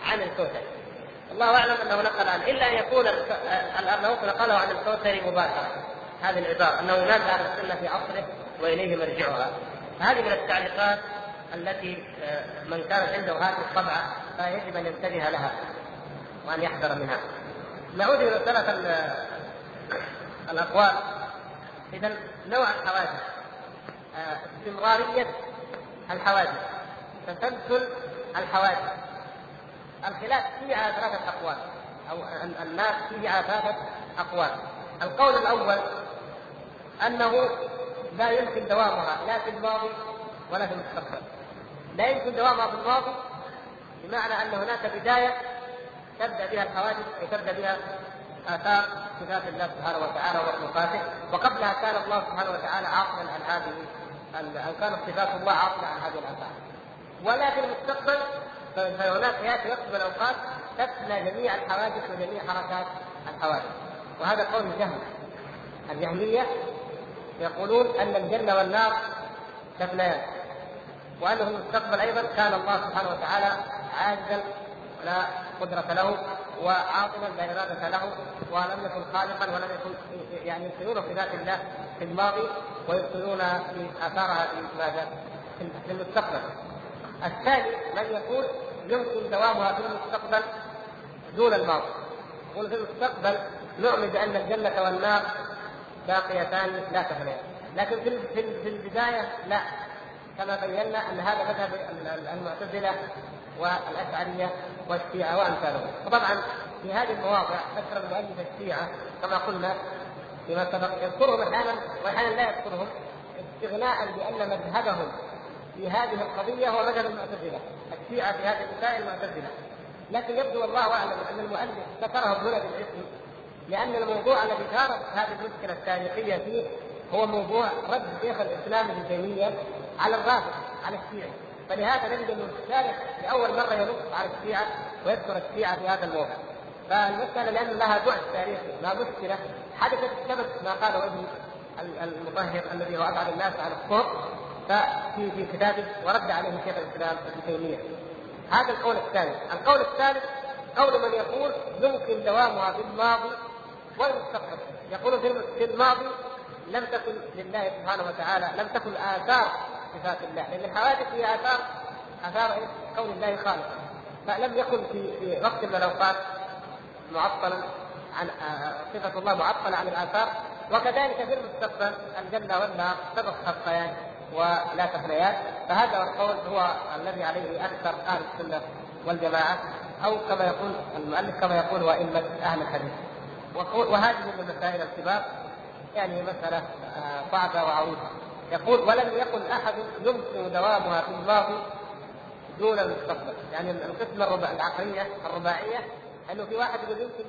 عن الكوثري. الله أعلم أنه نقل عنه إلا أن يكون الارناؤوط نقله عن الكوثري مباشره هذه العبارة أنه ينادى على السنة في عصره وإليه مرجعها. هذه من التعليقات التي آه، من كانت عنده هذه الطبعة فيجب أن ينتبه لها وأن يحذر منها. نعود إلى مساله الأقوال. اذا نوع الحوادث. آه، استمرارية الحوادث. تسلسل الحوادث. الخلاف فيه على ثلاثة أقوال. أو الناس فيه على ثلاثة أقوال. القول الأول أنه لا يمكن دوامها لا في الماضي ولا في المستقبل. لا يمكن دوامها في الماضي بمعنى أن هناك بداية تبدأ بها الحوادث اي تبدا بها آثار صفات الله سبحانه وتعالى ومخلوقاته وقبلها كان الله سبحانه وتعالى عاقلا عن هذه أو كانت صفات الله عاقله عن هذه الافعال ولا في المستقبل فهناك ياتي وقت من الاوقات تفنى جميع الحوادث وجميع حركات الحوادث وهذا قول الجهم الجهمية يقولون أن الجنة والنار تفنيان وأنه في المستقبل أيضا كان الله سبحانه وتعالى عاجزا ولا قدرة له وعاطلا لا إرادة له ولم يكن خالقا ولم يكن يعني يبطلون صفات الله في الماضي ويبطلون في آثارها في ماذا؟ في المستقبل. الثاني من يقول يمكن دوامها في المستقبل دون الماضي. يقول في المستقبل نؤمن بأن الجنة والنار باقيتان لا تفنيان لكن في في البداية لا. كما بينا أن هذا مذهب المعتزلة والأشعرية والشيعة وأمثالهم. وطبعا في هذه المواضع ذكر المؤلف الشيعة كما قلنا فيما سبق يذكرهم أحيانا واحيانا لا يذكرهم استغناء بأن مذهبهم في هذه القضية هو مذهب المعتزله الشيعة في هذه المسائل المعتزله لكن يبدو والله أعلم أن المؤلف ذكرهم هنا بالاسم لأن الموضوع الذي ثارت هذه المشكلة التاريخية فيه هو موضوع رد شيخ الإسلام ابن تيمية على الرافض على الشيعة. فلهذا نجد أن التاريخ لأول مرة ينص على الشيعة ويذكر الشيعة في هذا الموضع فالمسألة لأن لها بعد تاريخي لا مشكلة. حدثت بسبب ما قاله ابن المطهر الذي هو أبعد الناس عن الصوت. ففي في كتابه ورد عليه شيخ الإسلام ابن تيمية. هذا القول الثاني القول الثالث قول من يقول يمكن دوامها في الماضي والمستقبل. يقول في الماضي لم تكن لله سبحانه وتعالى لم تكن آثار صفات الله. لأن الحوادث هي آثار آثار كون الله خالقا. فلم يكن في في وقت من الأوقات معطلا عن صفة الله معطله عن الآثار. وكذلك في المستقبل الجنة والنار تبقى خفيان ولا تفنيان فهذا القول هو الذي عليه أكثر أهل السنة والجماعة أو كما يقول المؤلف كما يقول وائمه أهل الحديث. وهذه من المسائل الكبار يعني مسألة صعبة وعويصه يقول ولم يكن أحد يمكن دوامها في الماضي دون المستقبل. يعني القسمة العقلية الرباعية أنه في واحد يقول يمكن